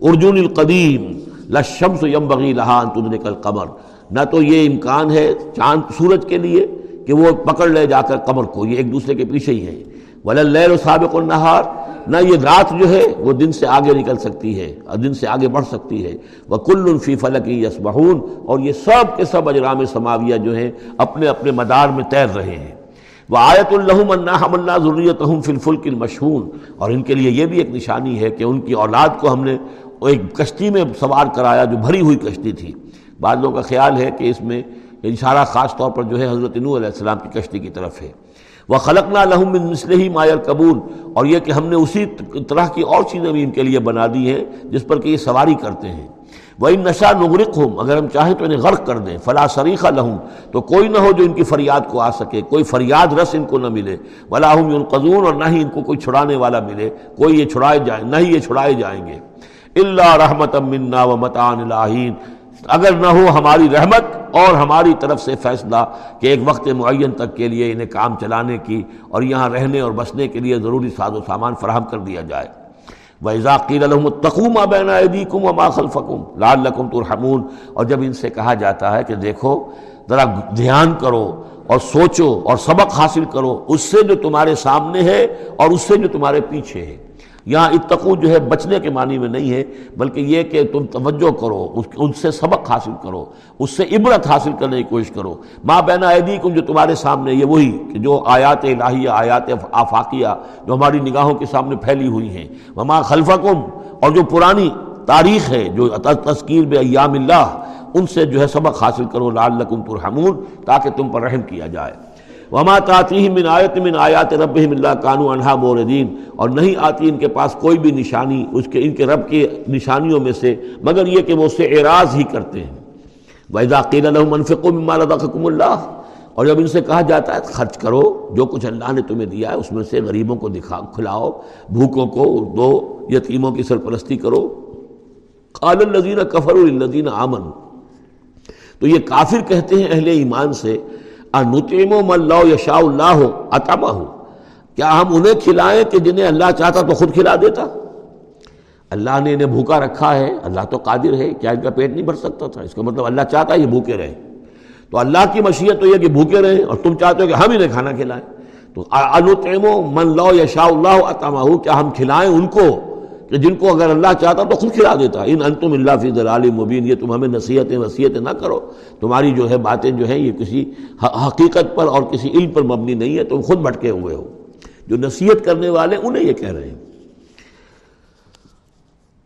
ارجن القدیم لشمس یم بغی لہان تدن کل قمر نہ تو یہ امکان ہے چاند سورج کے لیے کہ وہ پکڑ لے جا کر قمر کو، یہ ایک دوسرے کے پیچھے ہی ہے۔ ولل سابق النہار نہ یہ رات جو ہے وہ دن سے آگے نکل سکتی ہے اور دن سے آگے بڑھ سکتی ہے۔ وہ کل الفی فلکی یسبہون اور یہ سب کے سب اجرام سماویہ جو ہیں اپنے اپنے مدار میں تیر رہے ہیں۔ وہ آیت الحم اللہ اللہ ضروریت فلفل المشہون اور ان کے لیے یہ بھی ایک نشانی ہے کہ ان کی اولاد کو ہم نے ایک کشتی میں سوار کرایا جو بھری ہوئی کشتی تھی۔ بعض لوگوں کا خیال ہے کہ اس میں اشارہ خاص طور پر جو ہے حضرت نو علیہ السلام کی کشتی کی طرف ہے۔ وہ خلق نہ لہم نسل ہی مایل قبول اور یہ کہ ہم نے اسی طرح کی اور چیزیں بھی ان کے لیے بنا دی ہیں جس پر کہ یہ سواری کرتے ہیں۔ وہ ان نشہ نغرق ہوں اگر ہم چاہیں تو انہیں غرق کر دیں۔ فلاں سریقہ لہوں تو کوئی نہ ہو جو ان کی فریاد کو آ سکے۔ کوئی فریاد رس ان کو نہ ملے۔ ولاحم القضون اور نہ ہی ان کو کوئی چھڑانے والا ملے۔ کوئی یہ چھڑائے جائیں نہ ہی یہ چھڑائے جائیں گے۔ اللہ رحمت منا و متان الہین اگر نہ ہو ہماری رحمت اور ہماری طرف سے فیصلہ کہ ایک وقت معین تک کے لیے انہیں کام چلانے کی اور یہاں رہنے اور بسنے کے لیے ضروری ساز و سامان فراہم کر دیا جائے۔ وَإِذَا الحم تقوم بین عیدیکم وما خلفکم لعلکم ترحمون۔ اور جب ان سے کہا جاتا ہے کہ دیکھو، ذرا دھیان کرو اور سوچو اور سبق حاصل کرو، اس سے جو تمہارے سامنے ہے اور اس سے جو تمہارے پیچھے ہے۔ یہاں اتقو جو ہے بچنے کے معنی میں نہیں ہے، بلکہ یہ کہ تم توجہ کرو ان سے سبق حاصل کرو، اس سے عبرت حاصل کرنے کی کوشش کرو۔ ماں بینا عیدی کم جو تمہارے سامنے یہ وہی کہ جو آیات الہیہ، آیات آفاقیہ جو ہماری نگاہوں کے سامنے پھیلی ہوئی ہیں۔ ماں خلفکم، اور جو پرانی تاریخ ہے، جو تذکیر بے ایام اللہ، ان سے جو ہے سبق حاصل کرو لال ترحمون، تاکہ تم پر رحم کیا جائے۔ وما تعطی من آیت من آیات رب اللہ کانو انہا موردین اور نہیں آتی ان کے پاس کوئی بھی نشانی، اس کے ان کے رب کی نشانیوں میں سے، مگر یہ کہ وہ اس سے اعراض ہی کرتے ہیں۔ وَإِذَا قِيلَ لَهُمْ أَنفِقُوا مِمَّا رَزَقَكُمُ اللَّهُ۔ اور جب ان سے کہا جاتا ہے، خرچ کرو، جو کچھ اللہ نے تمہیں دیا ہے، اس میں سے غریبوں کو دکھا کھلاؤ، بھوکوں کو دو، یتیموں کی سرپرستی کرو۔ قال الزین کفر الزین آمن تو یہ کافر کہتے ہیں اہل ایمان سے انتیم و ملو یشاء اللہ ہو اتما ہو کیا ہم انہیں کھلائیں کہ جنہیں اللہ چاہتا تو خود کھلا دیتا؟ اللہ نے انہیں بھوکا رکھا ہے، اللہ تو قادر ہے، کیا ان کا پیٹ نہیں بھر سکتا تھا؟ اس کا مطلب اللہ چاہتا ہے یہ بھوکے رہے تو اللہ کی مشیت تو یہ کہ بھوکے رہیں اور تم چاہتے ہو کہ ہم انہیں کھانا کھلائیں۔ تو انتیم من لو یشاء اللہ اتما کیا ہم کھلائیں ان کو؟ کہ جن کو اگر اللہ چاہتا تو خود کھلا دیتا۔ ان انتم اللہ فی ضلال مبین، یہ تم ہمیں نصیحتیں وصیتیں نہ کرو۔ تمہاری جو ہے باتیں جو ہیں، یہ کسی حقیقت پر اور کسی علم پر مبنی نہیں ہے۔ تم خود بھٹکے ہوئے ہو۔ جو نصیحت کرنے والے، انہیں یہ کہہ رہے ہیں۔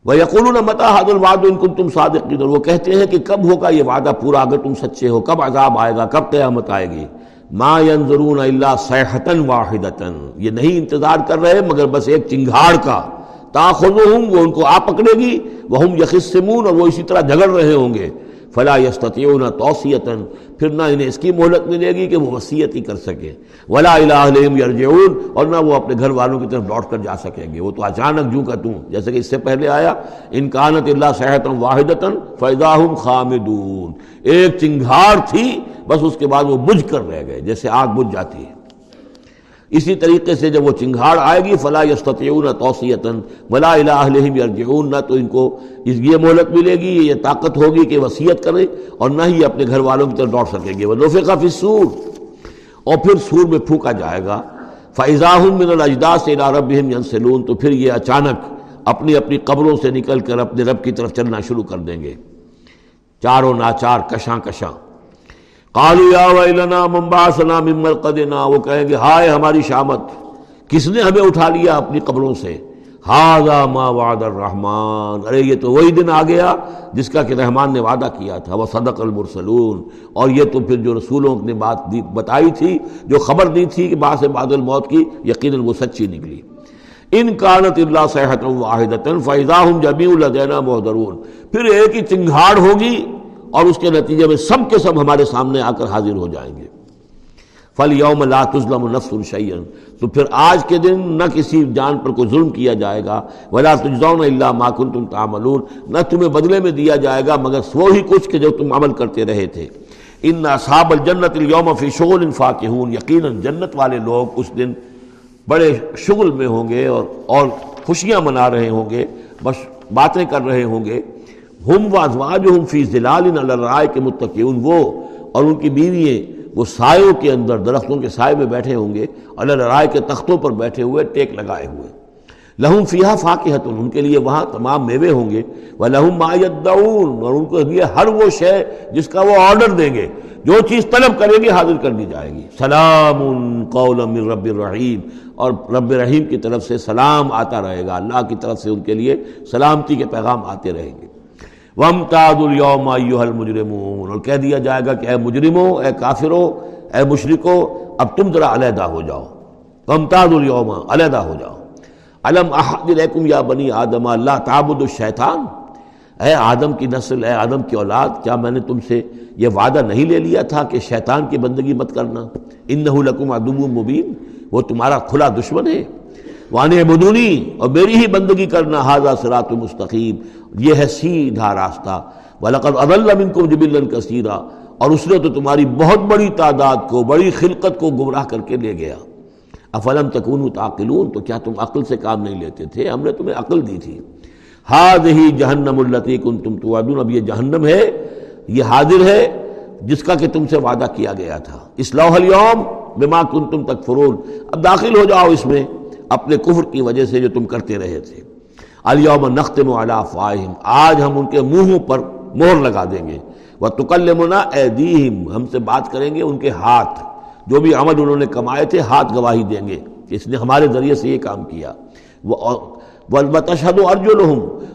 وہ یقول متا حد الواد ان کم تم صادق وہ کہتے ہیں کہ کب ہوگا یہ وعدہ پورا؟ اگر تم سچے ہو، کب عذاب آئے گا؟ کب قیامت آئے گی؟ ما ينظرون الا صیحتن واحدتن یہ نہیں انتظار کر رہے، مگر بس ایک چنگھاڑ کا۔ تاخذہم وہ ان کو آ پکڑے گی۔ وہ ہم یخصمون اور وہ اسی طرح جھگڑ رہے ہوں گے۔ فلا یستطیعون توصیتاً، پھر نہ انہیں اس کی مہلت ملے گی کہ وہ وصیت ہی کر سکے ولا الہ الیہم یرجعون، اور نہ وہ اپنے گھر والوں کی طرف لوٹ کر جا سکیں گے۔ وہ تو اچانک جو کا توں جیسے کہ اس سے پہلے آیا، ان کانت اللہ صحت واحدتاً فیضاہم خامدون۔ ایک چنگھاڑ تھی، بس اس کے بعد وہ بجھ کر رہ گئے، جیسے آگ بجھ جاتی ہے۔ اسی طریقے سے جب وہ چنگھاڑ آئے گی، فلا یستطیعون توسیعتاً ولا الہ اہلہم یرجعون، نہ تو ان کو اس یہ مہلت ملے گی، یہ طاقت ہوگی کہ وصیت کریں اور نہ ہی اپنے گھر والوں کی طرف دوڑ سکیں گے۔ وہ نفقہ فی السور، اور پھر سور میں پھونکا جائے گا۔ فَإِذَاهُمْ مِنَ الْأَجْدَاسِ إِلَىٰ رَبِّهِمْ يَنْسِلُونَ، تو پھر یہ اچانک اپنی اپنی قبروں سے نکل کر اپنے رب کی طرف چلنا شروع کر دیں گے۔ چاروں ناچار کشاں کشاں۔ قالوا یا ویلنا من بعثنا من مرقدنا وہ کہیں گے، ہائے ہماری شامت، کس نے ہمیں اٹھا لیا اپنی قبروں سے؟ ہاذا ما وعد الرحمن۔ ارے، یہ تو وہی دن آ گیا جس کا کہ رحمان نے وعدہ کیا تھا وہ صدق المرسلون۔ اور یہ تو پھر جو رسولوں نے بات بتائی تھی، جو خبر دی تھی کہ باس بعد الموت کی، یقیناً وہ سچی نکلی۔ ان کانت اللہ صحت واحد فیضا ہم جبی الدینہ محدرون پھر ایک ہی چنگھاڑ ہوگی اور اس کے نتیجے میں سب کے سب ہمارے سامنے آ کر حاضر ہو جائیں گے۔ فل یوم لا تظلم نفس الشعین تو پھر آج کے دن نہ کسی جان پر کوئی ظلم کیا جائے گا۔ ولا تجزون الا ما کنتم تعملون۔ نہ تمہیں بدلے میں دیا جائے گا، مگر سو ہی کچھ کہ جو تم عمل کرتے رہے تھے۔ ان اصحاب الجنت اليوم فی شغل فاکہون یقینا جنت والے لوگ اس دن بڑے شغل میں ہوں گے اور اور خوشیاں منا رہے ہوں گے، بس باتیں کر رہے ہوں گے۔ ہم و ازواج ہم فی ضلال رائے کے متقیون وہ اور ان کی بیوییں وہ سایوں کے اندر درختوں کے سائے میں بیٹھے ہوں گے اللہ رائے کے تختوں پر بیٹھے ہوئے ٹیک لگائے ہوئے۔ لہم فیحا فاقحت ان کے لیے وہاں تمام میوے ہوں گے۔ وہ لہم مایدعون اور ان کو لیے ہر وہ شے جس کا وہ آرڈر دیں گے، جو چیز طلب کریں گے، حاضر کر دی جائے گی۔ سلام قول من رب الرحیم، اور رب رحیم کی طرف سے سلام آتا رہے گا، اللہ کی طرف سے ان کے لیے سلامتی کے پیغام آتے رہیں گے۔ ومتاد اليوم ایوہ المجرمون۔ اور کہہ دیا جائے گا کہ اے مجرموں اے کافروں اے مشرکوں اب تم ذرا علیحدہ ہو جاؤ۔ ومتاد اليوم، علیحدہ ہو جاؤ۔ علم احد یا بنی آدم، اللہ تعبد الشیطان؟ اے آدم کی نسل، اے آدم کی اولاد، کیا میں نے تم سے یہ وعدہ نہیں لے لیا تھا کہ شیطان کی بندگی مت کرنا؟ انہو لکم عدو مبین، وہ تمہارا کھلا دشمن ہے۔ وانے بدونی اور میری ہی بندگی کرنا حاضہ سرات مستقیم۔ یہ ہے سیدھا راستہ۔ وَلَقَدْ أَضَلَّ مِنْكُمْ جِبِلًّا كَثِيرًا۔ اور اس نے تو تمہاری بہت بڑی تعداد کو، بڑی خلقت کو گمراہ کر کے لے گیا۔ افلم تکون تعقلون؟ تو کیا تم عقل سے کام نہیں لیتے تھے؟ ہم نے تمہیں عقل دی تھی۔ ہاد ہی جہنم التی کن تم تو اب یہ جہنم ہے، یہ حاضر ہے، جس کا کہ تم سے وعدہ کیا گیا تھا۔ اسلح اليوم بما کن تم تک فرون اب داخل ہو جاؤ اس میں۔ اپنے کفر کی وجہ سے جو تم کرتے رہے تھے۔ علیہم نختم علی فاہم آج ہم ان کے منہوں پر مہر لگا دیں گے۔ وہ تکلمنا ایدیہم ہم سے بات کریں گے ان کے ہاتھ۔ جو بھی عمل انہوں نے کمائے تھے، ہاتھ گواہی دیں گے۔ کہ اس نے ہمارے ذریعے سے یہ کام کیا۔ وہ تشہد و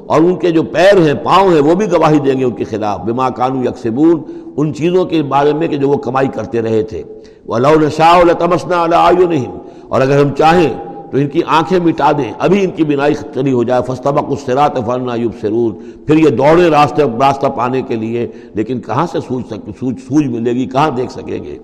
اور ان کے جو پیر ہیں، پاؤں ہیں، وہ بھی گواہی دیں گے ان کے خلاف۔ بما کانو یکسبون ان چیزوں کے بارے میں کہ جو وہ کمائی کرتے رہے تھے۔ وہ اللہ نشاء تمسنا اللہ اور اگر ہم چاہیں تو ان کی آنکھیں مٹا دیں، ابھی ان کی بینائی چلی ہو جائے۔ فستبق السرات فرنا یوب سرون پھر یہ دوڑے راستے، راستہ پانے کے لیے۔ لیکن کہاں سے سوچ سک، سوچ سوج ملے گی؟ کہاں دیکھ سکیں گے؟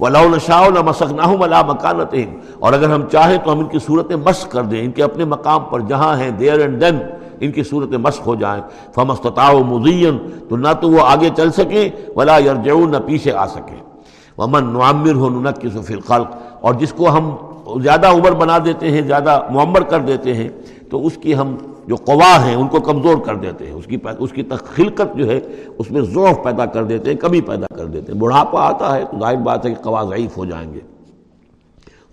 ولاء نشاء مسق نہ ملا مکانت اور اگر ہم چاہیں تو ہم ان کی صورتیں مشق کر دیں۔ ان کے اپنے مقام پر جہاں ہیں دیر اینڈ دین ان کی صورتیں مشق ہو جائیں۔ فم استطاع مزین تو نہ تو وہ آگے چل سکیں، ولا یرجعون نہ پیچھے آ سکیں۔ ومن نعمر ہو ننکس فی الخلق۔ اور جس کو ہم زیادہ عمر بنا دیتے ہیں، زیادہ معمر کر دیتے ہیں، تو اس کی ہم جو قوا ہیں، ان کو کمزور کر دیتے ہیں۔ اس کی اس کی خلقت جو ہے، اس میں ضعف پیدا کر دیتے ہیں، کمی پیدا کر دیتے ہیں۔ بڑھاپا آتا ہے تو ظاہر بات ہے کہ قوا ضعیف ہو جائیں گے۔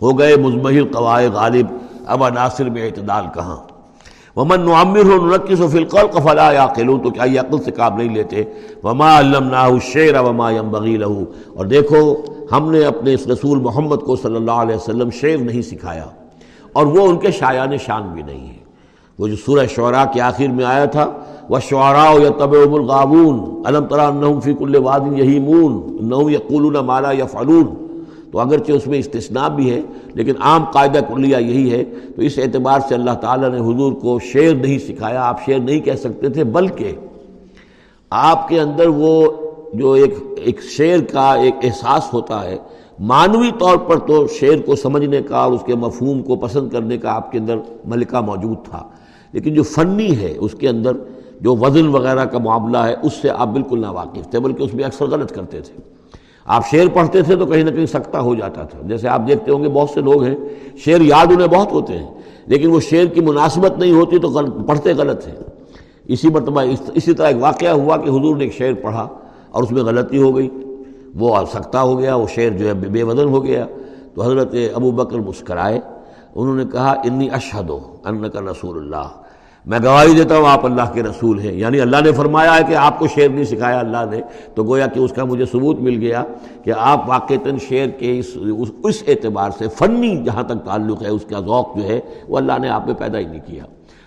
ہو گئے مزمحل قوائے غالب، اب عناصر میں اعتدال کہاں؟ ومن نعمر ہو نرکس و فلقل قفلا یا تو کیا یہ عقل سے کام نہیں لیتے؟ وما علمناہ الشعر وما ينبغي له۔ اور دیکھو، ہم نے اپنے اس رسول محمد کو صلی اللہ علیہ وسلم شعر نہیں سکھایا۔ اور وہ ان کے شایان شان بھی نہیں ہے وہ جو سورہ شعراء کے آخر میں آیا تھا وہ شعراء یا طب الغابون علم ترا فی کل واد یہی مون نو یقول مالا یا فلون تو اگرچہ اس میں استثناء بھی ہے، لیکن عام قاعدہ کلیہ یہی ہے۔ تو اس اعتبار سے اللہ تعالیٰ نے حضور کو شعر نہیں سکھایا، آپ شعر نہیں کہہ سکتے تھے، بلکہ آپ کے اندر وہ جو ایک ایک شعر کا ایک احساس ہوتا ہے، معنوی طور پر تو شعر کو سمجھنے کا اور اس کے مفہوم کو پسند کرنے کا آپ کے اندر ملکہ موجود تھا۔ لیکن جو فنی ہے اس کے اندر، جو وزن وغیرہ کا معاملہ ہے، اس سے آپ بالکل نہ واقف تھے، بلکہ اس میں اکثر غلط کرتے تھے۔ آپ شعر پڑھتے تھے تو کہیں نہ کہیں سکتا ہو جاتا تھا۔ جیسے آپ دیکھتے ہوں گے بہت سے لوگ ہیں، شعر یاد انہیں بہت ہوتے ہیں، لیکن وہ شعر کی مناسبت نہیں ہوتی تو پڑھتے غلط ہیں۔ اسی مرتبہ اسی طرح ایک واقعہ ہوا کہ حضور نے ایک شعر پڑھا اور اس میں غلطی ہو گئی۔ وہ سکتا ہو گیا، وہ شعر جو ہے بے وزن ہو گیا۔ تو حضرت ابو بکر مسکرائے، انہوں نے کہا، انی اشہد ہو ان کا رسول اللہ میں گواہی دیتا ہوں آپ اللہ کے رسول ہیں۔ یعنی اللہ نے فرمایا ہے کہ آپ کو شعر نہیں سکھایا اللہ نے، تو گویا کہ اس کا مجھے ثبوت مل گیا کہ آپ واقعتاً شعر کے اس اس اعتبار سے فنی جہاں تک تعلق ہے، اس کا ذوق جو ہے، وہ اللہ نے آپ میں پیدا ہی نہیں کیا۔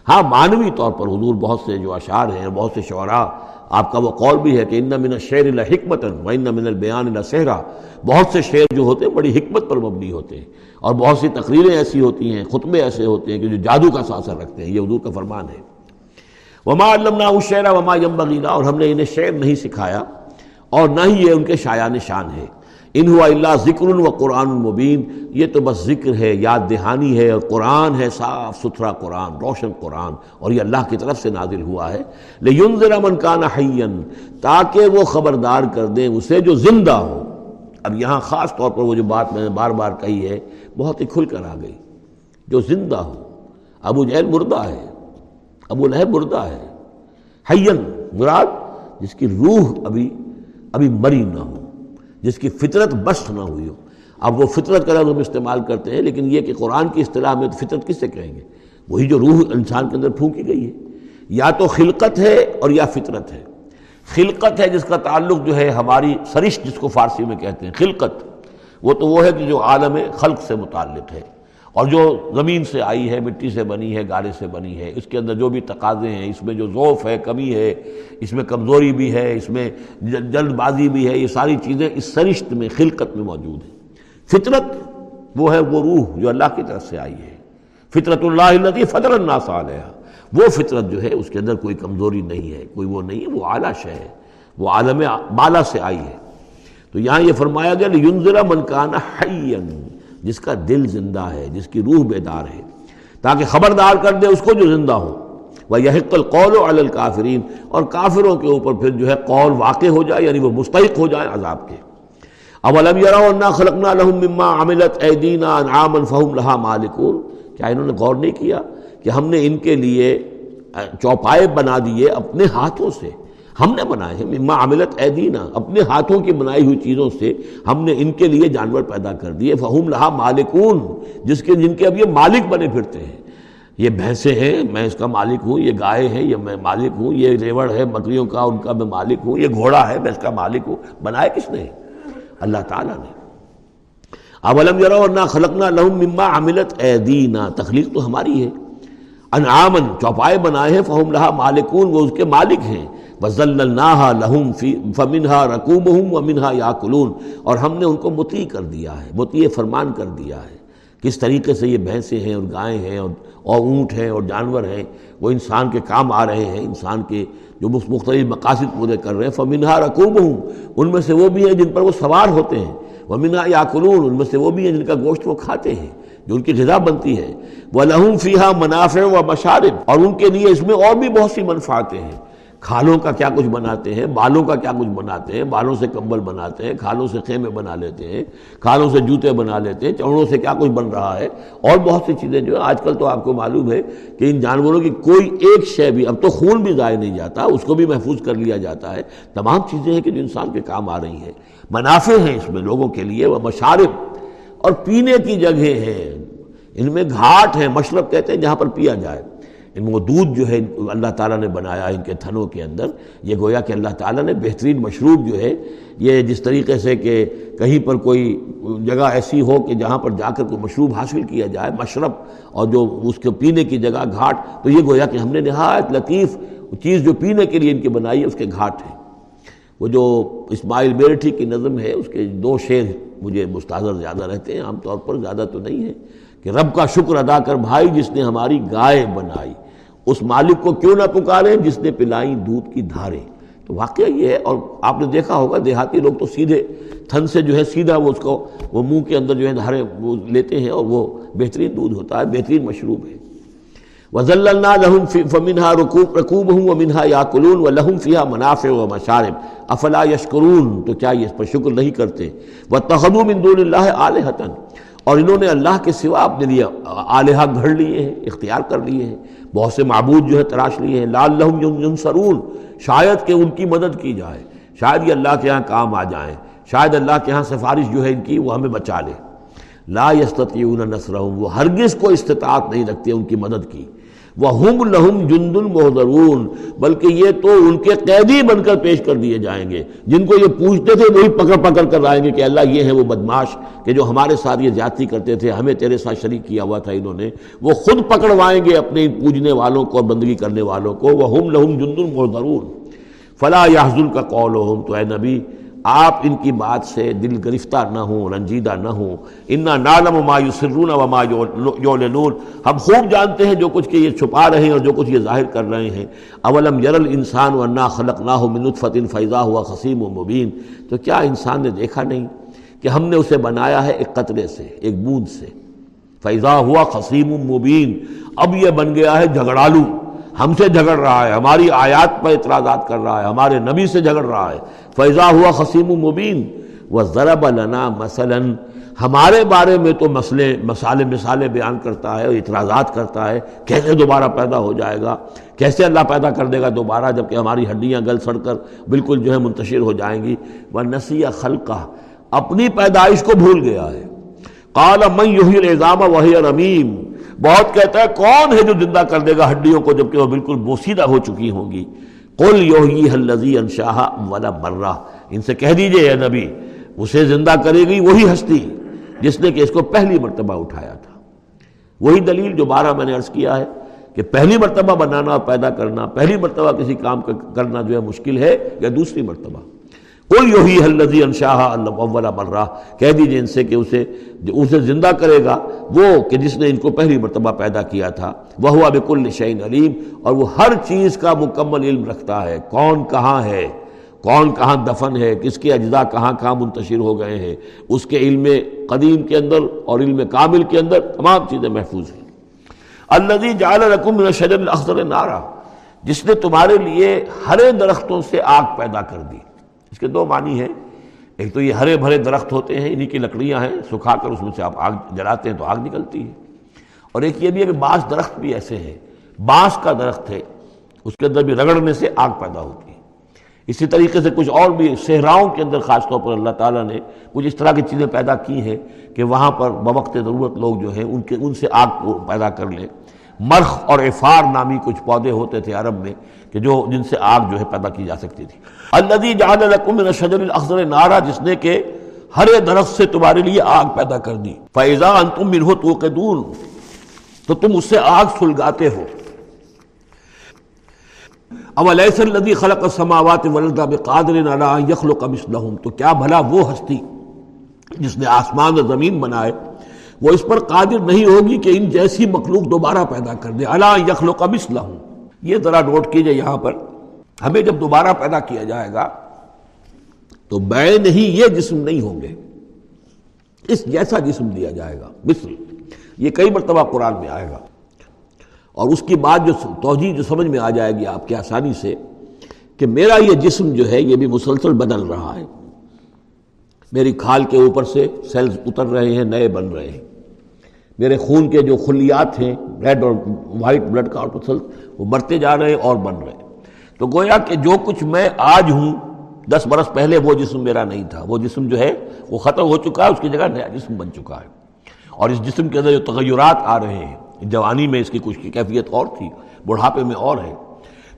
ہاں معنوی طور پر حضور بہت سے جو اشعار ہیں، بہت سے شعراء، آپ کا وہ قول بھی ہے کہ ان من شعر اللہ و ان من البیان اللہ صحرا بہت سے شعر جو ہوتے ہیں، بڑی حکمت پر مبنی ہوتے ہیں۔ اور بہت سی تقریریں ایسی ہوتی ہیں، خطبے ایسے ہوتے ہیں کہ جو جادو کا ساثر رکھتے ہیں، یہ حضور کا فرمان ہے۔ وما علمنا شعرا وما یم بغیرہ اور ہم نے انہیں شعر نہیں سکھایا اور نہ ہی یہ ان کے شایان شان ہے ان ہوا اللہ ذکر و قرآن المبین یہ تو بس ذکر ہے، یاد دہانی ہے، اور قرآن ہے، صاف ستھرا قرآن، روشن قرآن، اور یہ اللہ کی طرف سے نازل ہوا ہے۔ لیکن من کان حین تاکہ وہ خبردار کر دیں اسے جو زندہ ہو۔ اب یہاں خاص طور پر وہ جو بات میں نے بار بار کہی ہے، بہت ہی کھل کر آ گئی۔ جو زندہ ہو، ابو جہل مردہ ہے، ابو لہب مردہ ہے حین مراد جس کی روح ابھی ابھی مری نہ ہو، جس کی فطرت بست نہ ہوئی ہو۔ اب وہ فطرت کا لفظ ہم استعمال کرتے ہیں، لیکن یہ کہ قرآن کی اصطلاح میں تو فطرت کس سے کہیں گے؟ وہی جو روح انسان کے اندر پھونکی گئی ہے۔ یا تو خلقت ہے اور یا فطرت ہے۔ خلقت ہے جس کا تعلق جو ہے ہماری سرش جس کو فارسی میں کہتے ہیں، خلقت۔ وہ تو وہ ہے کہ جو عالم خلق سے متعلق ہے۔ اور جو زمین سے آئی ہے، مٹی سے بنی ہے، گارے سے بنی ہے، اس کے اندر جو بھی تقاضے ہیں، اس میں جو ذوف ہے، کمی ہے، اس میں کمزوری بھی ہے، اس میں جلد بازی بھی ہے، یہ ساری چیزیں اس سرشت میں، خلقت میں موجود ہیں۔ فطرت وہ ہے وہ روح جو اللہ کی طرف سے آئی ہے۔ فطرت اللہ اللہ فطر الناس علیہ وہ فطرت جو ہے اس کے اندر کوئی کمزوری نہیں ہے، کوئی وہ نہیں ہے، وہ اعلیٰ شے ہے، وہ عالم بالا سے آئی ہے۔ تو یہاں یہ فرمایا گیا یونزرا منکانہ حین جس کا دل زندہ ہے، جس کی روح بیدار ہے، تاکہ خبردار کر دے اس کو جو زندہ ہو۔ وہ یہ القول و الکافرین اور کافروں کے اوپر پھر جو ہے قول واقع ہو جائے یعنی وہ مستحق ہو جائے عذاب کے۔ اب علم یار خلقنا لہم مما عملت ایدینا انعاما فہم لہا مالکون۔ کیا انہوں نے غور نہیں کیا؟ کہ ہم نے ان کے لیے چوپائے بنا دیے اپنے ہاتھوں سے۔ ہم نے بنائے ہیں مما عملت ایدینا، اپنے ہاتھوں کی بنائی ہوئی چیزوں سے ہم نے ان کے لیے جانور پیدا کر دیے۔ فہم لہا مالکون، جس کے، جن کے اب یہ مالک بنے پھرتے ہیں۔ یہ بھینسیں ہیں، میں اس کا مالک ہوں، یہ گائے ہیں، یہ میں مالک ہوں، یہ ریوڑ ہے، بکریوں کا ان کا میں مالک ہوں، یہ گھوڑا ہے، میں اس کا مالک ہوں۔ بنائے کس نے؟ اللہ تعالیٰ نے۔ اب علم نہ خلقنا لہم مما عملت ایدینا، تخلیق تو ہماری ہے۔ انعامن چوپائے بنائے ہیں فہم لہا مالکون وہ اس کے مالک ہیں۔ وزلناہا لہم فی فمنہا رکوبہم ومنہا یاکلون اور ہم نے ان کو مطیع کر دیا ہے مطیع فرمان کر دیا ہے۔ کس طریقے سے یہ بھینسیں ہیں اور گائیں ہیں اور اور اونٹ ہیں اور جانور ہیں، وہ انسان کے کام آ رہے ہیں، انسان کے جو مختلف مقاصد پورے کر رہے ہیں۔ فمنہا رکوب ہوں ان میں سے وہ بھی ہیں جن پر وہ سوار ہوتے ہیں۔ وہ منا یا قلون ان میں سے وہ بھی ہیں جن کا گوشت وہ کھاتے ہیں۔ جو ان کی غذا بنتی ہے۔ وہ لہم فیحا منافع و مشارب اور ان کے لیے اس میں اور بھی بہت سی منفاطیں ہیں۔ کھالوں کا کیا کچھ بناتے ہیں، بالوں کا کیا کچھ بناتے ہیں، بالوں سے کمبل بناتے ہیں، کھالوں سے خیمے بنا لیتے ہیں، کھالوں سے جوتے بنا لیتے ہیں، چوڑوں سے کیا کچھ بن رہا ہے۔ اور بہت سی چیزیں جو ہیں، آج کل تو آپ کو معلوم ہے کہ ان جانوروں کی کوئی ایک شے بھی، اب تو خون بھی ضائع نہیں جاتا، اس کو بھی محفوظ کر لیا جاتا ہے۔ تمام چیزیں ہیں کہ جو انسان کے کام آ رہی ہیں۔ منافع ہیں اس میں لوگوں کے لیے وہ مشارب اور پینے کی جگہیں ہیں ان میں گھاٹ ہیں مشرب کہتے ہیں، جہاں پر پیا جائے۔ ان وہ دودھ جو ہے، اللہ تعالیٰ نے بنایا ان کے تھنوں کے اندر۔ یہ گویا کہ اللہ تعالیٰ نے بہترین مشروب جو ہے، یہ جس طریقے سے کہ کہیں پر کوئی جگہ ایسی ہو کہ جہاں پر جا کر کوئی مشروب حاصل کیا جائے، مشرب اور جو اس کے پینے کی جگہ گھاٹ، تو یہ گویا کہ ہم نے نہایت لطیف چیز جو پینے کے لیے ان کی بنائی ہے، اس کے گھاٹ ہیں۔ وہ جو اسماعیل بیرٹھی کی نظم ہے، اس کے دو شعر مجھے مستحضر زیادہ رہتے ہیں، عام طور پر زیادہ تو نہیں ہے کہ رب کا شکر ادا کر بھائی جس نے ہماری گائے بنائی، اس مالک کو کیوں نہ پکارے جس نے پلائی دودھ کی دھارے۔ تو واقعہ یہ ہے، اور آپ نے دیکھا ہوگا، دیہاتی لوگ تو سیدھے تھن سے جو ہے سیدھا وہ اس کو، وہ منہ کے اندر جو ہے دھارے وہ لیتے ہیں اور وہ بہترین دودھ ہوتا ہے، بہترین مشروب ہے۔ وزل اللہ لہم فمنہا رکوب ہوں و منہا یا قلون و لہم منافع و مشارب افلا یشکرون تو کیا یہ اس پر شکر نہیں کرتے؟ وہ تخدو من دون اللہ علیہ اور انہوں نے اللہ کے سوا اپنے لیے آلیہ گھڑ لیے ہیں، اختیار کر لیے ہیں۔ بہت سے معبود جو ہے تراش لیے ہیں۔ لال لہم ینصرون شاید کہ ان کی مدد کی جائے۔ شاید یہ اللہ کے ہاں کام آ جائیں۔ شاید اللہ کے ہاں سفارش جو ہے ان کی وہ ہمیں بچا لے۔ لا یستطیعون نصرہم وہ ہرگز کو استطاعت نہیں رکھتے ان کی مدد کی۔ وہ ہم لہم جند المحدرون بلکہ یہ تو ان کے قیدی بن کر پیش کر دیے جائیں گے، جن کو یہ پوچھتے تھے وہی پکڑ پکڑ کر لائیں گے کہ اللہ یہ ہے وہ بدماش کہ جو ہمارے ساتھ یہ زیادتی کرتے تھے، ہمیں تیرے ساتھ شریک کیا ہوا تھا انہوں نے، وہ خود پکڑوائیں گے اپنے پوجنے والوں کو اور بندگی کرنے والوں کو۔ وہ ہم لہم جند المحدرون فلاں یاحض کا قول تو اے نبی آپ ان کی بات سے دل گرفتہ نہ ہوں، رنجیدہ نہ ہوں۔ انا نالم ما یسرون و ما یعلنون ہم خوب جانتے ہیں جو کچھ کہ یہ چھپا رہے ہیں اور جو کچھ یہ ظاہر کر رہے ہیں۔ اولم یر الانسان و نا خلق نہ ہو منت فیضا ہوا خسیم و مبین تو کیا انسان نے دیکھا نہیں کہ ہم نے اسے بنایا ہے ایک قطرے سے، ایک بوند سے؟ فیضا ہوا خسیم و مبین اب یہ بن گیا ہے جھگڑالو۔ ہم سے جھگڑ رہا ہے، ہماری آیات پر اعتراضات کر رہا ہے، ہمارے نبی سے جھگڑ رہا ہے۔ فیضا ہوا خسیم مبین وہ ضرب لنا مثلا۔ ہمارے بارے میں تو مسئلے، مسالے مثالے بیان کرتا ہے، اعتراضات کرتا ہے۔ کیسے دوبارہ پیدا ہو جائے گا؟ کیسے اللہ پیدا کر دے گا دوبارہ جبکہ ہماری ہڈیاں گل سڑ کر بالکل جو ہے منتشر ہو جائیں گی۔ وہ نسیہ خلقہ اپنی پیدائش کو بھول گیا ہے۔ قال من یحیی العظام وهي رمیم بہت کہتا ہے، کون ہے جو زندہ کر دے گا ہڈیوں کو جبکہ وہ بالکل بوسیدہ ہو چکی ہوں گی؟ قل یحیی الذی انشاها ولا مرہ۔ ان سے کہہ دیجیے اے نبی، اسے زندہ کرے گی وہی ہستی جس نے کہ اس کو پہلی مرتبہ اٹھایا تھا۔ وہی دلیل جو بارہ میں نے عرض کیا ہے کہ پہلی مرتبہ بنانا اور پیدا کرنا، پہلی مرتبہ کسی کام کرنا جو ہے مشکل ہے یا دوسری مرتبہ؟ کوئی یہی حلزی انشاہ اللہ اولا مرہ، کہہ دیجیے ان سے کہ اسے اسے زندہ کرے گا، وہ کہ جس نے ان کو پہلی مرتبہ پیدا کیا تھا وہ ہوا بکل شعین علیم، اور وہ ہر چیز کا مکمل علم رکھتا ہے۔ کون کہاں ہے؟ کون کہاں دفن ہے؟ کس کے اجزاء کہاں کہاں منتشر ہو گئے ہیں؟ اس کے علم قدیم کے اندر اور علم کامل کے اندر تمام چیزیں محفوظ ہیں۔ النزی جال رقم شجر الاخضر نارا، جس نے تمہارے لیے ہرے درختوں سے آگ پیدا کر دی۔ اس کے دو معنی ہیں۔ ایک تو یہ ہرے بھرے درخت ہوتے ہیں، انہی کی لکڑیاں ہیں، سکھا کر اس میں سے آپ آگ جلاتے ہیں تو آگ نکلتی ہے۔ اور ایک یہ بھی ہے کہ بانس درخت بھی ایسے ہیں، بانس کا درخت ہے، اس کے اندر بھی رگڑنے سے آگ پیدا ہوتی ہے۔ اسی طریقے سے کچھ اور بھی صحراؤں کے اندر خاص طور پر اللہ تعالیٰ نے کچھ اس طرح کی چیزیں پیدا کی ہیں کہ وہاں پر بوقت ضرورت لوگ جو ہیں، ان کے، ان سے آگ کو پیدا کر لیں۔ مرخ اور افار نامی کچھ پودے ہوتے تھے عرب میں کہ جو، جن سے آگ جو ہے پیدا کی جا سکتی تھی۔ الدی جان من شجر الاخضر نارا، جس نے کہ ہرے درخت سے تمہارے لیے آگ پیدا کر دی۔ فیضا انتم منہ تو کے تو تم اس سے آگ سلگاتے ہو۔ اب علیہ الذی خلق السماوات والارض بقادر علی یخلق مثلهم؟ تو کیا بھلا وہ ہستی جس نے آسمان و زمین بنائے، وہ اس پر قادر نہیں ہوگی کہ ان جیسی مخلوق دوبارہ پیدا کر دے۔ اللہ یخلق مثلهم۔ یہ ذرا نوٹ کیجیے یہاں پر۔ ہمیں جب دوبارہ پیدا کیا جائے گا تو بے نہیں، یہ جسم نہیں ہوں گے۔ اس جیسا جسم دیا جائے گا۔ مثل، یہ کئی مرتبہ قرآن میں آئے گا۔ اور اس کی بات جو توجہ، جو سمجھ میں آ جائے گی آپ کے آسانی سے کہ میرا یہ جسم جو ہے، یہ بھی مسلسل بدل رہا ہے۔ میری کھال کے اوپر سے سیلز اتر رہے ہیں، نئے بن رہے ہیں۔ میرے خون کے جو خلیات ہیں ریڈ اور وائٹ بلڈ کا وہ بڑھتے جا رہے ہیں اور بن رہے ہیں۔ تو گویا کہ جو کچھ میں آج ہوں، دس برس پہلے وہ جسم میرا نہیں تھا۔ وہ جسم جو ہے، وہ ختم ہو چکا ہے، اس کی جگہ نیا جسم بن چکا ہے۔ اور اس جسم کے اندر جو تغیرات آ رہے ہیں جوانی میں اس کی کچھ کی کیفیت اور تھی، بڑھاپے میں اور ہے۔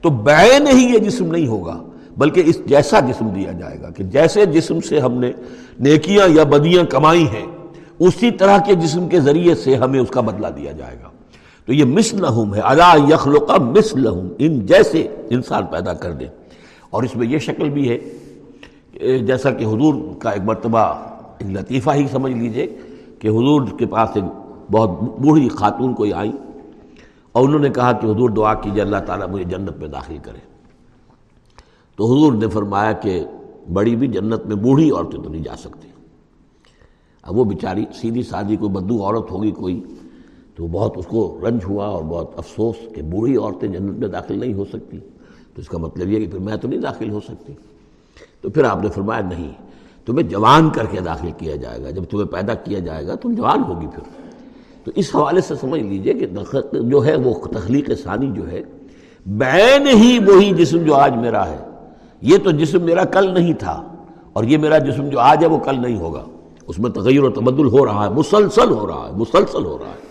تو بین ہی یہ جسم نہیں ہوگا، بلکہ اس جیسا جسم دیا جائے گا کہ جیسے جسم سے ہم نے نیکیاں یا بدیاں کمائی ہیں، اسی طرح کے جسم کے ذریعے سے ہمیں اس کا بدلہ دیا جائے گا۔ تو یہ مثلہم ہے، الا یخلق مثلہم، ان جیسے انسان پیدا کر دے۔ اور اس میں یہ شکل بھی ہے جیسا کہ حضور کا ایک مرتبہ ایک لطیفہ ہی سمجھ لیجیے کہ حضور کے پاس ایک بہت بوڑھی خاتون کوئی آئی اور انہوں نے کہا کہ حضور دعا کیجیے اللہ تعالیٰ مجھے جنت میں داخل کرے۔ تو حضور نے فرمایا کہ بڑی بھی جنت میں بوڑھی عورتیں تو نہیں جا سکتی۔ اب وہ بیچاری، سیدھی سادھی کوئی بدو عورت ہوگی کوئی تو بہت اس کو رنج ہوا اور بہت افسوس کہ بوڑھی عورتیں جنت میں داخل نہیں ہو سکتی۔ تو اس کا مطلب یہ کہ پھر میں تو نہیں داخل ہو سکتی۔ تو پھر آپ نے فرمایا نہیں، تمہیں جوان کر کے داخل کیا جائے گا۔ جب تمہیں پیدا کیا جائے گا تم جوان ہوگی پھر۔ تو اس حوالے سے سمجھ لیجیے کہ جو ہے وہ تخلیق ثانی جو ہے، بین ہی وہی جسم جو آج میرا ہے۔ یہ تو جسم میرا کل نہیں تھا اور یہ میرا جسم جو آج ہے وہ کل نہیں ہوگا۔ اس میں تغیر و تبدل ہو رہا ہے، مسلسل ہو رہا ہے، مسلسل ہو رہا ہے۔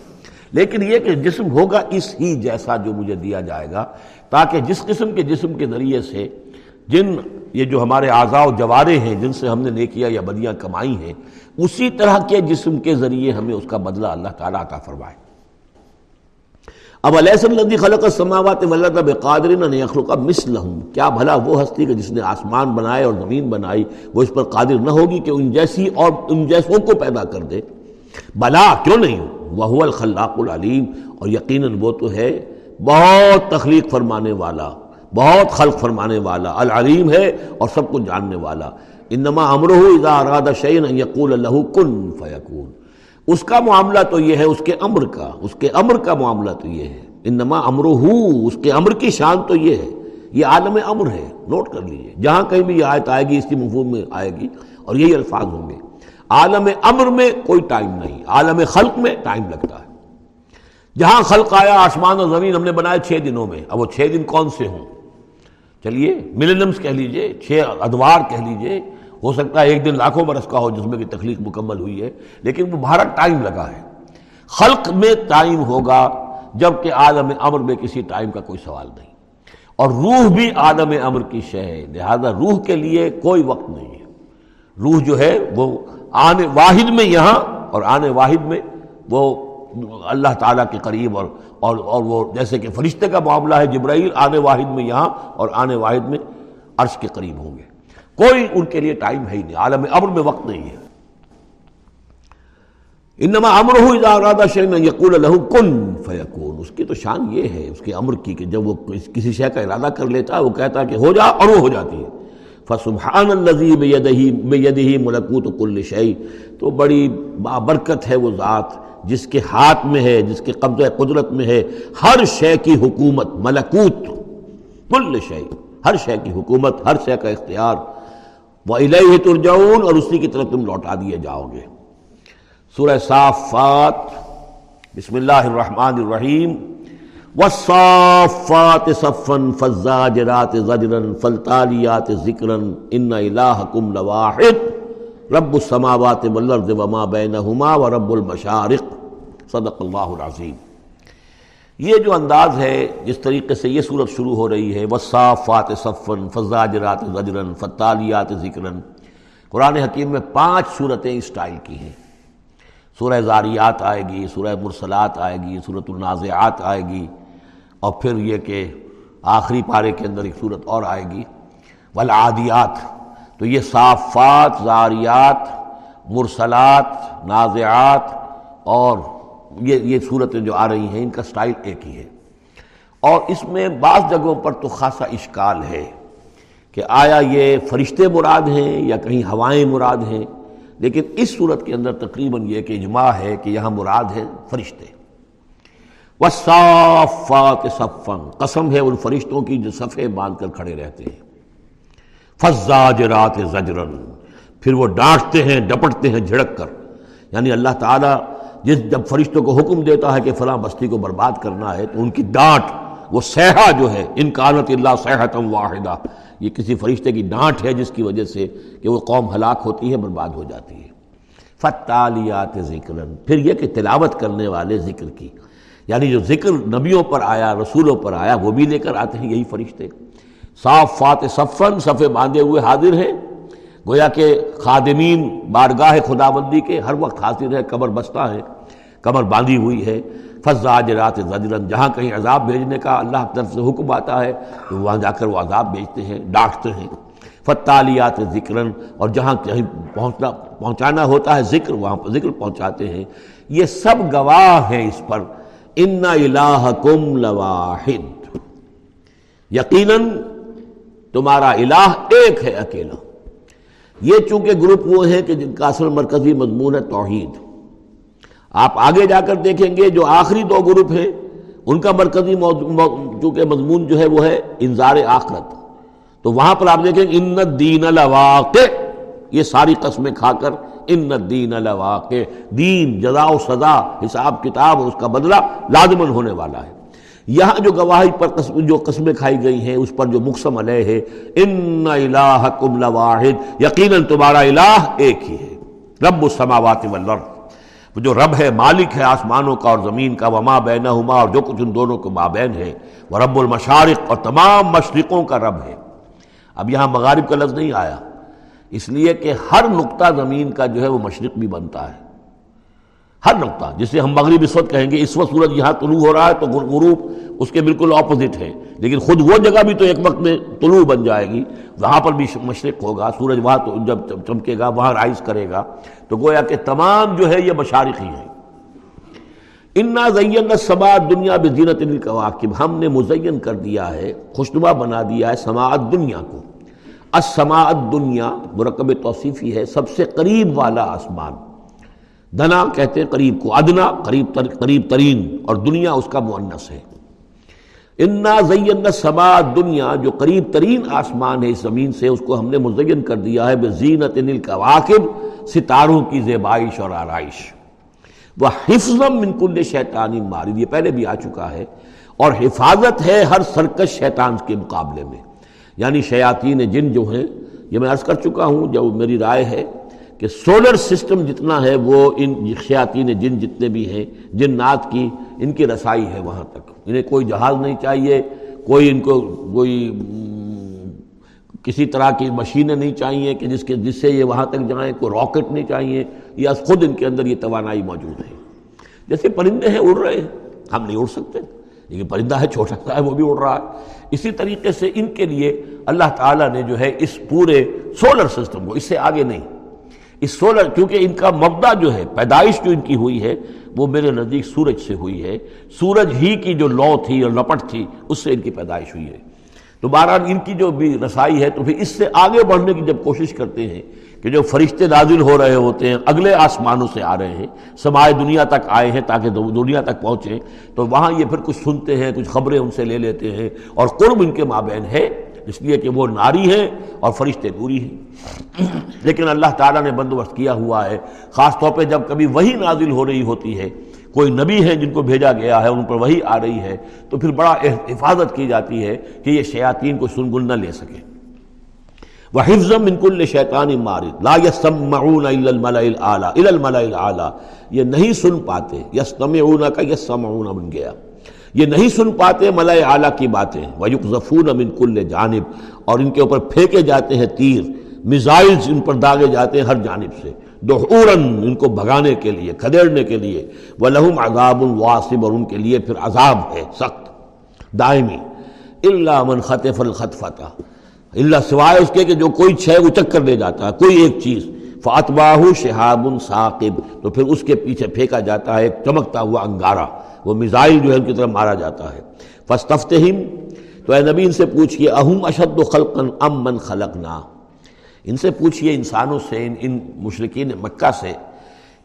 لیکن یہ کہ جسم ہوگا اس ہی جیسا جو مجھے دیا جائے گا، تاکہ جس قسم کے جسم کے ذریعے سے جن یہ جو ہمارے اعضاء و جوارے ہیں، جن سے ہم نے نیکیاں یا بدیاں کمائی ہیں، اسی طرح کے جسم کے ذریعے ہمیں اس کا بدلہ اللہ تعالیٰ عطا فرمائے۔ اب علیہ الذی خلق السماوات والارض بقادر یخلق مثلهم کیا بھلا وہ ہستی کہ جس نے آسمان بنائے اور زمین بنائی، وہ اس پر قادر نہ ہوگی کہ ان جیسی اور ان جیسوں کو پیدا کر دے۔ بلا کیوں نہیں وہ الخلاق العلیم اور یقیناً وہ تو ہے بہت تخلیق فرمانے والا، بہت خلق فرمانے والا، العلیم ہے اور سب کو جاننے والا۔ انما امرہ اذا اراد شیئا ان یقول له کن فیکون۔ اس کا معاملہ تو یہ ہے، اس کے امر کا، اس کے امر کا معاملہ تو یہ ہے۔ انما امرہ، اس کے امر کی شان تو یہ ہے۔ یہ عالم امر ہے، نوٹ کر لیجیے۔ جہاں کہیں بھی یہ آیت آئے گی اس کی مفہوم میں آئے گی اور یہی الفاظ ہوں گے۔ عالم امر میں کوئی ٹائم نہیں، عالم خلق میں ٹائم لگتا ہے۔ جہاں خلق آیا، آسمان اور زمین ہم نے بنائے چھ دنوں میں، اب وہ چھ دن کون سے ہوں؟ چلیے ملینمس کہہ لیجیے، چھ ادوار کہہ لیجیے۔ ہو سکتا ہے ایک دن لاکھوں برس کا ہو جس میں کہ تخلیق مکمل ہوئی ہے، لیکن وہ بھارت ٹائم لگا ہے۔ خلق میں ٹائم ہوگا جبکہ عالم امر میں کسی ٹائم کا کوئی سوال نہیں۔ اور روح بھی عالم امر کی شے ہے، لہذا روح کے لیے کوئی وقت نہیں ہے۔ روح جو ہے وہ آنے واحد میں یہاں اور آنے واحد میں وہ اللہ تعالیٰ کے قریب اور اور اور وہ جیسے کہ فرشتے کا معاملہ ہے جبرائیل، آنے واحد میں یہاں اور آنے واحد میں عرش کے قریب ہوں گے۔ کوئی ان کے لیے ٹائم ہے ہی نہیں، عالم امر میں وقت نہیں ہے۔ انما امر ہو ارادہ شہ میں یقول لہو کن فیقون اس کی تو شان یہ ہے، اس کے امر کی کہ جب وہ کسی شے کا ارادہ کر لیتا ہے، وہ کہتا ہے کہ ہو جا اور وہ ہو جاتی ہے۔ فسبحان الزی بے یدہی ملکوت کل شعی تو بڑی بابرکت ہے وہ ذات، جس کے ہاتھ میں ہے، جس کے قبضہ قدرت میں ہے۔ ہر شے کی حکومت ملکوت کل شعی ہر شے کی حکومت، ہر شے کا اختیار۔ وہ الہ ترجعون اور اسی کی طرف تم لوٹا دیے جاؤ گے۔ سورہ صافات، بسم اللہ الرحمن الرحیم۔ والصافات صفا فالزاجرات زجرا فالتالیات ذکرا ان الہکم لواحد. رب السماوات والارض وما بینہما ورب المشارق. صدق اللہ العظیم. یہ جو انداز ہے، جس طریقے سے یہ صورت شروع ہو رہی ہے وصافات صفن فضاجرات زجرن فتالیات ذکرن قرآن حکیم میں پانچ صورتیں اس ٹائل کی ہیں۔ سورہ زاریات آئے گی، سورہ مرسلات آئے گی صورت النازعات آئے گی اور پھر یہ کہ آخری پارے کے اندر ایک صورت اور آئے گی۔ والعادیات، تو یہ صافات، زاریات، مرسلات، نازعات اور یہ یہ صورتیں جو آ رہی ہیں، ان کا سٹائل ایک ہی ہے۔ اور اس میں بعض جگہوں پر تو خاصا اشکال ہے کہ آیا یہ فرشتے مراد ہیں یا کہیں ہوائیں مراد ہیں، لیکن اس صورت کے اندر تقریباً یہ کہ اجماع ہے کہ یہاں مراد ہے فرشتے۔ وہ صافات صفن قسم ہے ان فرشتوں کی جو صفحے باندھ کر کھڑے رہتے ہیں۔ فضاج رات زجرن پھر وہ ڈانٹتے ہیں، ڈپٹتے ہیں جھڑک کر۔ یعنی اللہ تعالیٰ جس جب فرشتوں کو حکم دیتا ہے کہ فلاں بستی کو برباد کرنا ہے، تو ان کی ڈانٹ، وہ سیاح جو ہے انکانت اللہ صحتم واحدہ۔ یہ کسی فرشتے کی ڈانٹ ہے جس کی وجہ سے کہ وہ قوم ہلاک ہوتی ہے، برباد ہو جاتی ہے۔ فتالیات ذکر پھر یہ کہ تلاوت کرنے والے ذکر کی۔ یعنی جو ذکر نبیوں پر آیا، رسولوں پر آیا، وہ بھی لے کر آتے ہیں یہی فرشتے۔ صاف فات صفن صفے باندھے ہوئے حاضر ہیں۔ گویا کہ خادمین بارگاہ خدا بندی کے ہر وقت حاضر ہے کمر بستہ ہے کمر باندھی ہوئی ہے۔ فضاج رات زجرن، جہاں کہیں عذاب بھیجنے کا اللہ کی طرف سے حکم آتا ہے، تو وہاں جا کر وہ عذاب بھیجتے ہیں، ڈانٹتے ہیں۔ فتالیات ذکرن، اور جہاں کہیں پہنچنا، پہنچانا ہوتا ہے ذکر، وہاں پر ذکر پہنچاتے ہیں۔ یہ سب گواہ ہیں اس پر۔ ان الہکم لواحد۔ یقیناً تمہارا الہ ایک ہے اکیلا۔ یہ چونکہ گروپ وہ ہیں کہ جن کا اصل مرکزی مضمون ہے توحید۔ آپ آگے جا کر دیکھیں گے جو آخری دو گروپ ہیں، ان کا مرکزی چونکہ مضمون جو ہے وہ ہے انظار آخرت۔ تو وہاں پر آپ دیکھیں گے ان دین الواقع یہ ساری قسمیں کھا کر ان دین الواقع دین، جزا و سزا، حساب کتاب اور اس کا بدلہ لازمن ہونے والا ہے۔ یہاں جو گواہی پر قسم جو قسمیں کھائی گئی ہیں، اس پر جو مقسم علیہ ہے، ان الہکم لواحد، یقیناً تمہارا الہ ایک ہی ہے۔ رب السماوات والارض۔ جو رب ہے، مالک ہے، آسمانوں کا اور زمین کا، وما بینہما، اور جو کچھ ان دونوں کے مابین ہے، وہ رب المشارق اور تمام مشرقوں کا رب ہے۔ اب یہاں مغارب کا لفظ نہیں آیا۔ اس لیے کہ ہر نقطہ زمین کا جو ہے وہ مشرق بھی بنتا ہے۔ ہر نقطہ، جسے ہم مغرب اس وقت کہیں گے، اس وقت سورج یہاں طلوع ہو رہا ہے تو غروب اس کے بالکل اپوزٹ ہے۔ لیکن خود وہ جگہ بھی تو ایک وقت میں طلوع بن جائے گی۔ وہاں پر بھی مشرق ہوگا، سورج وہاں تو جب چمکے گا، وہاں رائز کرے گا۔ تو گویا کہ تمام جو ہے یہ مشارق ہی ہیں۔ انا زین سماعت دنیا بزینت القواقب ہم نے مزین کر دیا ہے، خوشنما بنا دیا ہے سماعت دنیا کو۔ السماعت دنیا مرکب توصیفی ہے، سب سے قریب والا آسمان۔ دنا کہتے ہیں قریب کو، ادنا قریب تر، قریب ترین، اور دنیا اس کا معنس ہے۔ انا زین سما دنیا جو قریب ترین آسمان ہے اس زمین سے، اس کو ہم نے مزین کر دیا ہے بے زینت واقب ستاروں کی زیبائش اور آرائش۔ وہ حفظ کل شیطانی مارد۔ یہ پہلے بھی آ چکا ہے۔ اور حفاظت ہے ہر سرکش شیطان کے مقابلے میں۔ یعنی شیاطین جن جو ہیں، یہ میں عرض کر چکا ہوں، جو میری رائے ہے کہ سولر سسٹم جتنا ہے، وہ ان خیاتین جن جتنے بھی ہیں جن کی ان کی رسائی ہے وہاں تک۔ انہیں کوئی جہاز نہیں چاہیے، کوئی ان کو، کوئی کسی طرح کی مشینیں نہیں چاہیے کہ جس کے، جس سے یہ وہاں تک جائیں، کوئی راکٹ نہیں چاہیے۔ یا خود ان کے اندر یہ توانائی موجود ہے۔ جیسے پرندے ہیں، اڑ رہے ہیں۔ ہم نہیں اڑ سکتے۔ لیکن پرندہ ہے چھوٹا سا ہے، وہ بھی اڑ رہا ہے۔ اسی طریقے سے ان کے لیے اللہ تعالیٰ نے جو ہے اس پورے سولر سسٹم کو، اس سے آگے نہیں۔ اس سولر، کیونکہ ان کا مبدا جو ہے، پیدائش جو ان کی ہوئی ہے، وہ میرے نزدیک سورج سے ہوئی ہے۔ سورج ہی کی جو لو تھی اور لپٹ تھی، اس سے ان کی پیدائش ہوئی ہے۔ تو بہرحال ان کی جو بھی رسائی ہے، تو پھر اس سے آگے بڑھنے کی جب کوشش کرتے ہیں کہ جو فرشتے نازل ہو رہے ہوتے ہیں، اگلے آسمانوں سے آ رہے ہیں، سمائے دنیا تک آئے ہیں تاکہ دنیا تک پہنچیں تو وہاں یہ پھر کچھ سنتے ہیں، کچھ خبریں ان سے لے لیتے ہیں اور قرب ان کے مابین ہے اس لیے کہ وہ ناری ہیں اور فرشتے نوری ہیں۔ لیکن اللہ تعالیٰ نے بندوبست کیا ہوا ہے، خاص طور پہ جب کبھی وہی نازل ہو رہی ہوتی ہے، کوئی نبی ہے جن کو بھیجا گیا ہے، ان پر وہی آ رہی ہے، تو پھر بڑا حفاظت کی جاتی ہے کہ یہ شیاطین کو سنگل نہ لے سکے۔ وہ حفظم انکل شیطان مارد. لا یسمعون الا الملأ الاعلى الى الملأ الاعلى یہ نہیں سن پاتے. یسمعون کا یسمعون بن گیا. یہ نہیں سن پاتے ملائے اعلیٰ کی باتیں. وَيُقْزَفُونَ مِن كُلِّ جانب. اور ان کے اوپر پھینکے جاتے ہیں تیر. میزائلز ان پر داغے جاتے ہیں ہر جانب سے. دحورن ان کو بھگانے کے لیے، کھدیڑنے کے لیے. وَلَهُمْ عَذَابٌ وَاسِب اور ان کے لیے پھر عذاب ہے، سخت. دائمی. اللہ من خطف الخطفتا اللہ سوائے اس کے کہ جو کوئی چھے وہ چکر لے جاتا ہے، کوئی ایک چیز۔ فاتباہ شہاب ثاقب۔ تو پھر اس کے پیچھے پھینکا جاتا ہے، ایک چمکتا ہوا انگارہ۔ وہ میزائل جو ہے ان کی طرف مارا جاتا ہے۔ فستفتہم تو اے نبی ان سے پوچھئے اہم اشد خلقا ام من خلقنا؟ ان سے پوچھئے انسانوں سے، ان ان مشرقین مکہ سے،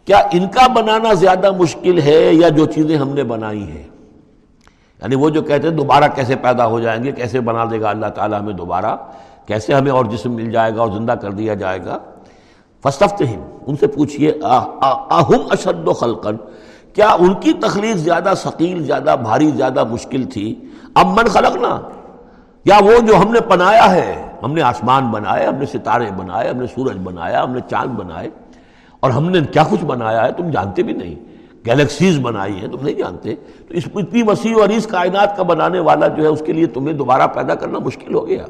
کیا ان کا بنانا زیادہ مشکل ہے یا جو چیزیں ہم نے بنائی ہیں؟ یعنی وہ جو کہتے ہیں دوبارہ کیسے پیدا ہو جائیں گے، کیسے بنا دے گا اللہ تعالیٰ ہمیں دوبارہ؟ کیسے ہمیں اور جسم مل جائے گا اور زندہ کر دیا جائے گا؟ فستفت ان سے پوچھئے اہم اشد و خلقن کیا ان کی تخلیق زیادہ ثقیل، زیادہ بھاری، زیادہ مشکل تھی؟ اب من خلق یا وہ جو ہم نے بنایا ہے، ہم نے آسمان بنائے، ہم نے ستارے بنائے، ہم نے سورج بنایا، ہم نے چاند بنائے، اور ہم نے کیا کچھ بنایا ہے؟ تم جانتے بھی نہیں۔ گیلیکسیز بنائی ہیں، تم نہیں جانتے؟ تو اس اتنی وسیع اور اس کائنات کا بنانے والا جو ہے، اس کے لیے تمہیں دوبارہ پیدا کرنا مشکل ہو گیا۔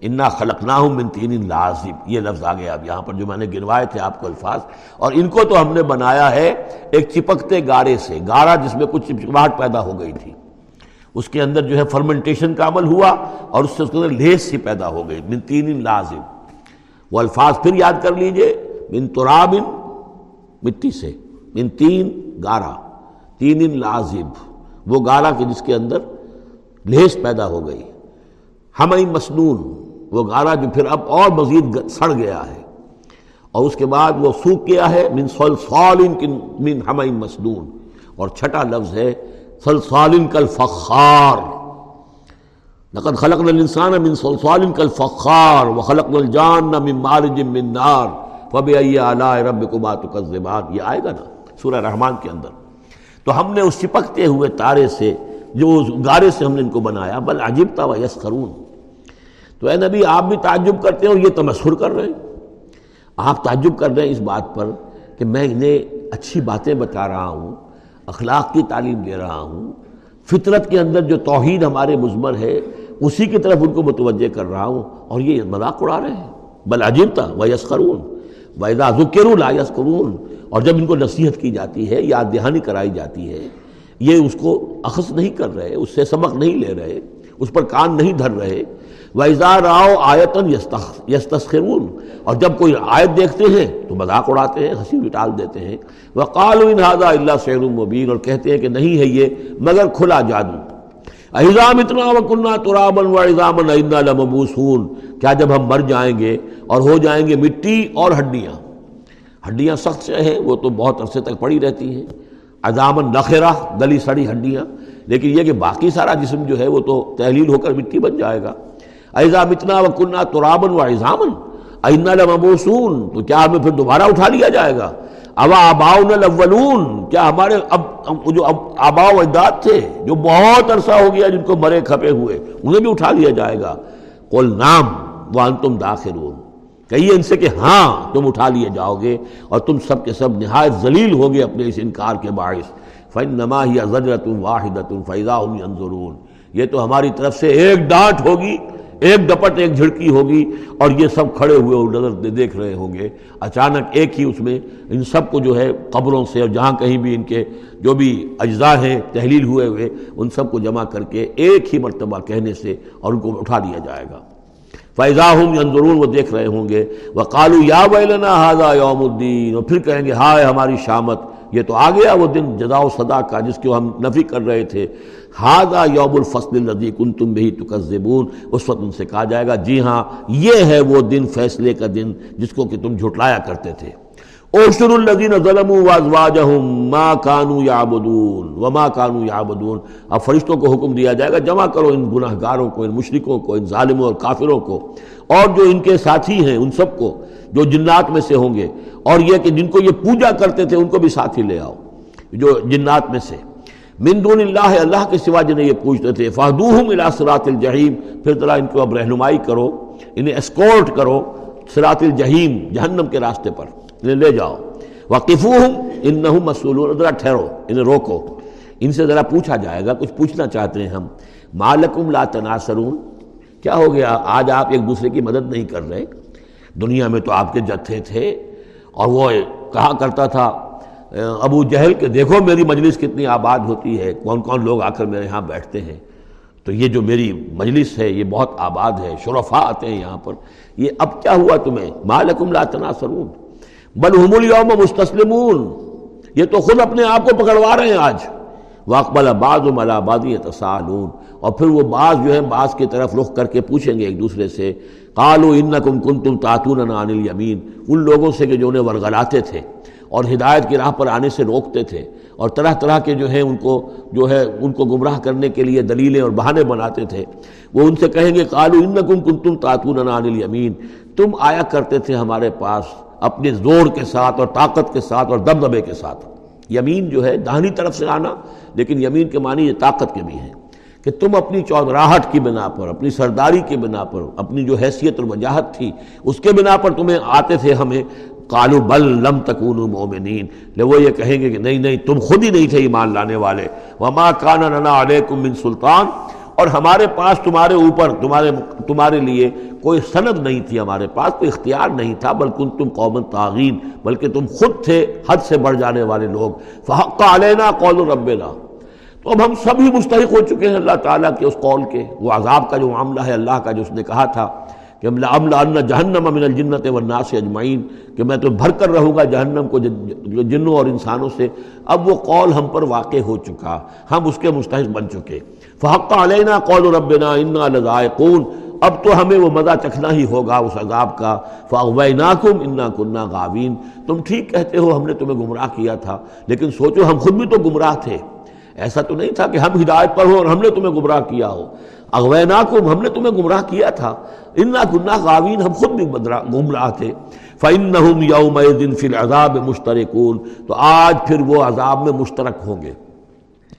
انا خلق نہ ہوں من تین لازب یہ لفظ آ گیا۔ اب یہاں پر جو میں نے گنوائے تھے آپ کو الفاظ، اور ان کو تو ہم نے بنایا ہے ایک چپکتے گارے سے۔ گارا جس میں کچھ چپچپاہٹ پیدا ہو گئی تھی۔ اس کے اندر جو ہے فرمنٹیشن کا عمل ہوا، اور اس سے اس کے اندر لیس سی پیدا ہو گئی۔ من تین لازب وہ الفاظ پھر یاد کر لیجیے۔ من تراب مٹی سے۔ من تین گارا تین ان لازب، وہ گارا کے جس کے اندر لیس پیدا ہو گئی۔ ہم مسنون، وہ گارا جو پھر اب اور مزید سڑ گیا ہے۔ اور اس کے بعد وہ سوکھ گیا ہے، من من ہم مسنون۔ اور چھٹا لفظ ہے سلسال کل فخار۔ لقد خلقنا الانسان من صلصال كالفخار وخلقنا الجان من مارج من نار۔ فبأي آلاء ربكما تكذبان یہ آئے گا نا؟ سورہ رحمان کے اندر۔ تو ہم نے اس چپکتے ہوئے تارے سے، جو اس گارے سے ہم نے ان کو بنایا، بل عجیب تھا وہ یسخرون۔ تو اے نبی، آپ بھی تعجب کرتے ہیں اور یہ تمسخر کر رہے ہیں۔ آپ تعجب کر رہے ہیں اس بات پر کہ میں انہیں اچھی باتیں بتا رہا ہوں، اخلاق کی تعلیم دے رہا ہوں، فطرت کے اندر جو توحید ہمارے مضمر ہے، اسی کی طرف ان کو متوجہ کر رہا ہوں اور یہ مذاق اڑا رہے ہیں۔ بل عجیب تھا وہ یسخرون۔ ویدا ذکر لا یسکرون اور جب ان کو نصیحت کی جاتی ہے، یاد دہانی کرائی جاتی ہے، یہ اس کو اخذ نہیں کر رہے، اس سے سبق نہیں لے رہے، اس پر کان نہیں دھر رہے۔ ویزا راؤ آیتن یستسخرون۔ اور جب کوئی آیت دیکھتے ہیں، تو مذاق اڑاتے ہیں، ہنسی ٹال دیتے ہیں۔ وہ قالو انہذا اللہ سیر المبین اور کہتے ہیں کہ نہیں ہے یہ، مگر کھلا جادو۔ احزام اتنا و کنہ ترابن و احزام لمبوسون۔ کیا جب ہم مر جائیں گے اور ہو جائیں گے مٹی اور ہڈیاں۔ ہڈیاں سخت سے ہیں، وہ تو بہت عرصے تک پڑی رہتی ہیں۔ اضامن نخرا گلی سڑی ہڈیاں۔ لیکن یہ کہ باقی سارا جسم جو ہے، وہ تو تحلیل ہو کر مٹی بن جائے گا۔ ایزام اتنا و کنہ ترابن و ایزامن اینا لمبوسون۔ تو کیا ہمیں پھر دوبارہ اٹھا لیا جائے گا؟ ابا آباؤن الاولون۔ کیا ہمارے اب جو آبا و اجداد تھے، جو بہت عرصہ ہو گیا جن کو مرے کھپے ہوئے، انہیں بھی اٹھا لیا جائے گا۔ قل نام وانتم داخرون۔ کہیے ان سے کہ ہاں تم اٹھا لیے جاؤ گے اور تم سب کے سب نہایت ذلیل ہوگے اپنے اس انکار کے باعث۔ فن نما ہی ضرت واحد فیضا ضرور یہ تو ہماری طرف سے ایک ڈانٹ ہوگی، ایک ڈپٹ ایک جھڑکی ہوگی اور یہ سب کھڑے ہوئے اور نظر دیکھ رہے ہوں گے۔ اچانک ایک ہی اس میں ان سب کو جو ہے قبروں سے اور جہاں کہیں بھی ان کے جو بھی اجزاء ہیں، تحلیل ہوئے ہوئے، ان سب کو جمع کر کے ایک ہی مرتبہ کہنے سے اور ان کو اٹھا دیا جائے گا۔ فیضا ہوں ضرور وہ دیکھ رہے ہوں گے۔ وہ کالو یا ویلنا ہاضا یوم الدین اور پھر کہیں گے، ہائے ہماری شامت، یہ تو آ گیا وہ دن جدا و صدا کا جس کی ہم نفی کر رہے تھے۔ ہاضا یوم الفصل الدی کن تم بھی تکذبون اس وقت ان سے کہا جائے گا جی ہاں یہ ہے وہ دن، فیصلے کا دن جس کو کہ تم جھٹلایا کرتے تھے۔ اوشر الدین ظلم ما کانو یعبدون وما کانو یعبدون اب فرشتوں کو حکم دیا جائے گا، جمع کرو ان گناہ گاروں کو، ان مشرکوں کو، ان ظالموں اور کافروں کو، اور جو ان کے ساتھی ہیں، ان سب کو جو جنات میں سے ہوں گے، اور یہ کہ جن کو یہ پوجا کرتے تھے، ان کو بھی ساتھی لے آؤ، جو جنات میں سے۔ من دون اللہ اللہ کے سوا جنہیں یہ پوچھتے تھے فہدوہم الى صراط الجحیم، پھر ذرا ان کو اب رہنمائی کرو، انہیں اسکورٹ کرو صراط الجحیم، جہنم کے راستے پر۔ انہیں لے جاؤ۔ وقف ہوں ان نہ مسول ذرا ٹھہرو، انہیں روکو۔ ان سے ذرا پوچھا جائے گا، کچھ پوچھنا چاہتے ہیں ہم۔ مالکم لا تناصرون۔ کیا ہو گیا؟ آج آپ ایک دوسرے کی مدد نہیں کر رہے۔ دنیا میں تو آپ کے جتھے تھے۔ اور وہ کہا کرتا تھا، ابو جہل کہ دیکھو میری مجلس کتنی آباد ہوتی ہے، کون کون لوگ آ کر میرے یہاں بیٹھتے ہیں۔ تو یہ جو میری مجلس ہے، یہ بہت آباد ہے شرفا آتے ہیں یہاں پر۔ یہ اب کیا ہوا تمہیں؟ مالکم لا تناصرون۔ بل اليوم مستسلمون یہ تو خود اپنے آپ کو پکڑوا رہے ہیں آج۔ واقبل بعض و ملابادی تسالون اور پھر وہ بعض جو ہے بعض کی طرف رخ کر کے پوچھیں گے ایک دوسرے سے۔ قالو ان کم کن تم تاتون عن الیمین ان لوگوں سے کہ جو انہیں ورگلاتے تھے اور ہدایت کی راہ پر آنے سے روکتے تھے۔ اور طرح طرح کے جو ہیں ان کو جو ہے ان کو گمراہ کرنے کے لیے دلیلیں اور بہانے بناتے تھے۔ وہ ان سے کہیں گے قالو ان کم کن تم تاتون عن الیمین تم آیا کرتے تھے ہمارے پاس۔ اپنے زور کے ساتھ اور طاقت کے ساتھ اور دبدبے کے ساتھ۔ یمین جو ہے دہنی طرف سے آنا، لیکن یمین کے معنی یہ طاقت کے بھی ہیں کہ تم اپنی چودراہٹ کی بنا پر، اپنی سرداری کی بنا پر، اپنی جو حیثیت اور وجاہت تھی، اس کے بنا پر تمہیں آتے تھے ہمیں۔ کالو بل لم تکون مومنین لے وہ یہ کہیں گے کہ نہیں نہیں، تم خود ہی نہیں تھے ایمان لانے والے۔ وما کان لنا علیکم من سلطان۔ اور ہمارے پاس تمہارے اوپر، تمہارے تمہارے لیے کوئی سند نہیں تھی ہمارے پاس، کوئی اختیار نہیں تھا بلکہ تم قوم تعغین بلکہ تم خود تھے حد سے بڑھ جانے والے لوگ۔ فحق علینا قول ربنا۔ تو اب ہم سب ہی مستحق ہو چکے ہیں اللہ تعالیٰ کے اس قول کے۔ وہ عذاب کا جو معاملہ ہے اللہ کا جو اس نے کہا تھا کہ ان جہنم من الجنت والناس اجمعین کہ میں تو بھر کر رہوں گا جہنم کو جنوں اور انسانوں سے۔ اب وہ قول ہم پر واقع ہو چکا، ہم اس کے مستحق بن چکے۔ فحق علینا قول ربنا انا لذائقون اب تو ہمیں وہ مزہ چکھنا ہی ہوگا اس عذاب کا۔ فاغویناکم انا کننا غاوین تم ٹھیک کہتے ہو ہم نے تمہیں گمراہ کیا تھا، لیکن سوچو ہم خود بھی تو گمراہ تھے۔ ایسا تو نہیں تھا کہ ہم ہدایت پر ہو اور ہم نے تمہیں گمراہ کیا ہو۔ اغویناکم ہم نے تمہیں گمراہ کیا تھا۔ انا کننا غاوین ہم خود بھی گمراہ تھے۔ فَإِنَّهُمْ يَوْمَئِذٍ فِي الْعَذَابِ مُشْتَرِكُونَ۔ تو آج پھر وہ عذاب میں مشترک ہوں گے۔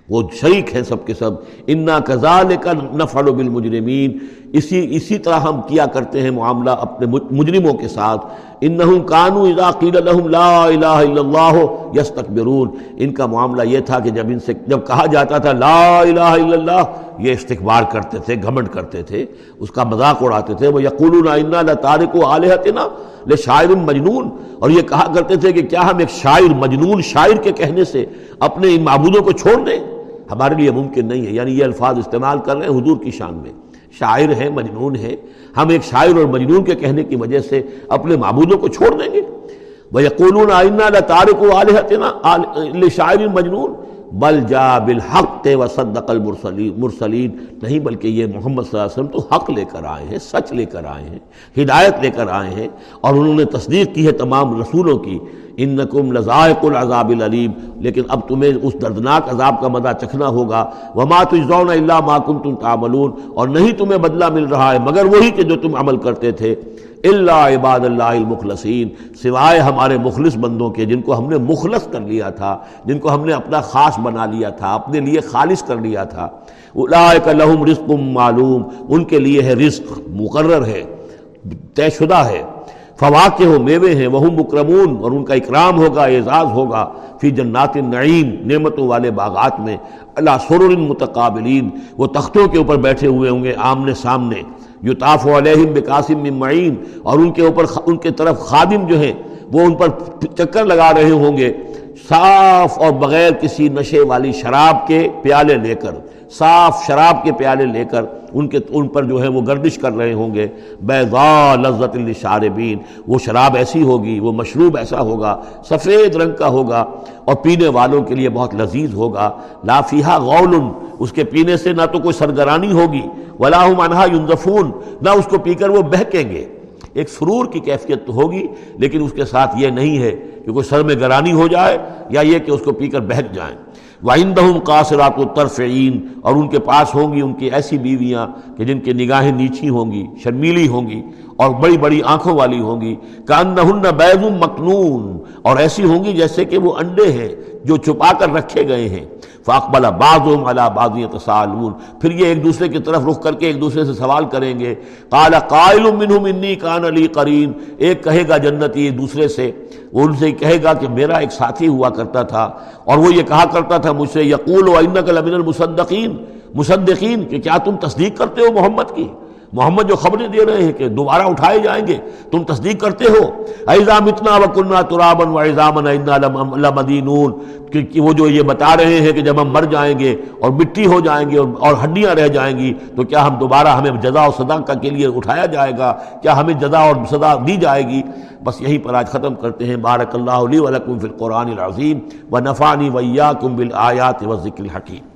وہ شریک ہیں سب کے سب۔ انا کزال کا نفل بالمجرمین اسی اسی طرح ہم کیا کرتے ہیں معاملہ اپنے مجرموں کے ساتھ۔ انہم کانو اذا قیل لهم لا الہ الا اللہ یستکبرون ان کا معاملہ یہ تھا کہ جب ان سے، جب کہا جاتا تھا لا الہ الا اللہ یہ استکبار کرتے تھے، گھمنڈ کرتے تھے، اس کا مذاق اڑاتے تھے۔ وہ یقولون انا لتارکو آلہتنا لشاعر مجنون۔ اور یہ کہا کرتے تھے کہ کیا ہم ایک شاعر مجنون، شاعر کے کہنے سے اپنے ان معبودوں کو چھوڑ دیں؟ ہمارے لیے ممکن نہیں ہے۔ یعنی یہ الفاظ استعمال کر رہے ہیں حضور کی شان میں۔ شاعر ہے مجنون ہے ہم ایک شاعر اور مجنون کے کہنے کی وجہ سے اپنے معبودوں کو چھوڑ دیں گے۔ وہ یقول آئینہ تارک و شاعر مجنون۔ بل جا بالحق و صدق المرسلین نہیں بلکہ یہ محمد صلی اللہ علیہ وسلم تو حق لے کر آئے ہیں، سچ لے کر آئے ہیں، ہدایت لے کر آئے ہیں۔ اور انہوں نے تصدیق کی ہے تمام رسولوں کی۔ انکم لذائق العذاب العلیم لیکن اب تمہیں اس دردناک عذاب کا مدہ چکھنا ہوگا۔ وما تجزون الا ما کنتم تعملون، اور نہیں تمہیں بدلہ مل رہا ہے مگر وہی کہ جو تم عمل کرتے تھے۔ اللہ عباد اللہ المخلصین، سوائے ہمارے مخلص بندوں کے جن کو ہم نے مخلص کر لیا تھا، جن کو ہم نے اپنا خاص بنا لیا تھا، اپنے لیے خالص کر لیا تھا۔ اولئک لہم رزق معلوم، ان کے لیے ہے رزق مقرر ہے، طے شدہ ہے۔ فواقع ہو میوے ہیں وہ مکرمون، اور ان کا اکرام ہوگا، اعزاز ہوگا، فی جنات نعیم نعمتوں والے باغات میں۔ اللہ سرور متقابلین، وہ تختوں کے اوپر بیٹھے ہوئے ہوں گے آمنے سامنے۔ یطاف علیہم بقاسم من معین، اور ان کے اوپر ان کے طرف خادم جو ہیں، وہ ان پر چکر لگا رہے ہوں گے، صاف اور بغیر کسی نشے والی شراب کے پیالے لے کر۔ صاف شراب کے پیالے لے کر ان کے ان پر جو ہے وہ گردش کر رہے ہوں گے۔ بیضا لذت الشاربین وہ شراب ایسی ہوگی، وہ مشروب ایسا ہوگا، سفید رنگ کا ہوگا اور پینے والوں کے لیے بہت لذیذ ہوگا۔ لافیہ غول اس کے پینے سے نہ تو کوئی سرگرانی ہوگی ولاحم انہا یونظفون نہ اس کو پی کر وہ بہکیں گے۔ ایک سرور کی کیفیت تو ہوگی، لیکن اس کے ساتھ یہ نہیں ہے کہ کوئی سر میں گرانی ہو جائے یا یہ کہ اس کو پی کر بہک جائیں۔ وائندہم قاصرات الطرفعین اور ان کے پاس ہوں گی ان کی ایسی بیویاں کہ جن کے نگاہیں نیچی ہوں گی، شرمیلی ہوں گی، اور بڑی بڑی آنکھوں والی ہوں گی۔ کانہن بیض مکنون اور ایسی ہوں گی جیسے کہ وہ انڈے ہیں جو چھپا کر رکھے گئے ہیں۔ فاقبلا بعضهم على بعض يتساءلون۔ پھر یہ ایک دوسرے کی طرف رخ کر کے ایک دوسرے سے سوال کریں گے۔ قال قائل منهم انی کان لی قرین۔ ایک کہے گا جنتی دوسرے سے۔ وہ ان سے کہے گا کہ میرا ایک ساتھی ہوا کرتا تھا۔ اور وہ یہ کہا کرتا تھا مجھ سے، یقول و انک لمن المصدقین مصدقین کہ کیا تم تصدیق کرتے ہو محمد کی؟ محمد جو خبریں دے رہے ہیں کہ دوبارہ اٹھائے جائیں گے، تم تصدیق کرتے ہو۔ ایزام اتنا وکنہ ترابن و ایزامن مدینون کہ وہ جو یہ بتا رہے ہیں کہ جب ہم مر جائیں گے اور مٹی ہو جائیں گے اور ہڈیاں رہ جائیں گی، تو کیا ہم دوبارہ ہمیں جزا و صدا کے لیے اٹھایا جائے گا؟ کیا ہمیں جزا اور صدا دی جائے گی؟ بس یہی پر آج ختم کرتے ہیں۔ بارک اللہ علی ولکم فی القرآن العظیم و نفانی ویا کم بالآیات و ذکر الحکیم۔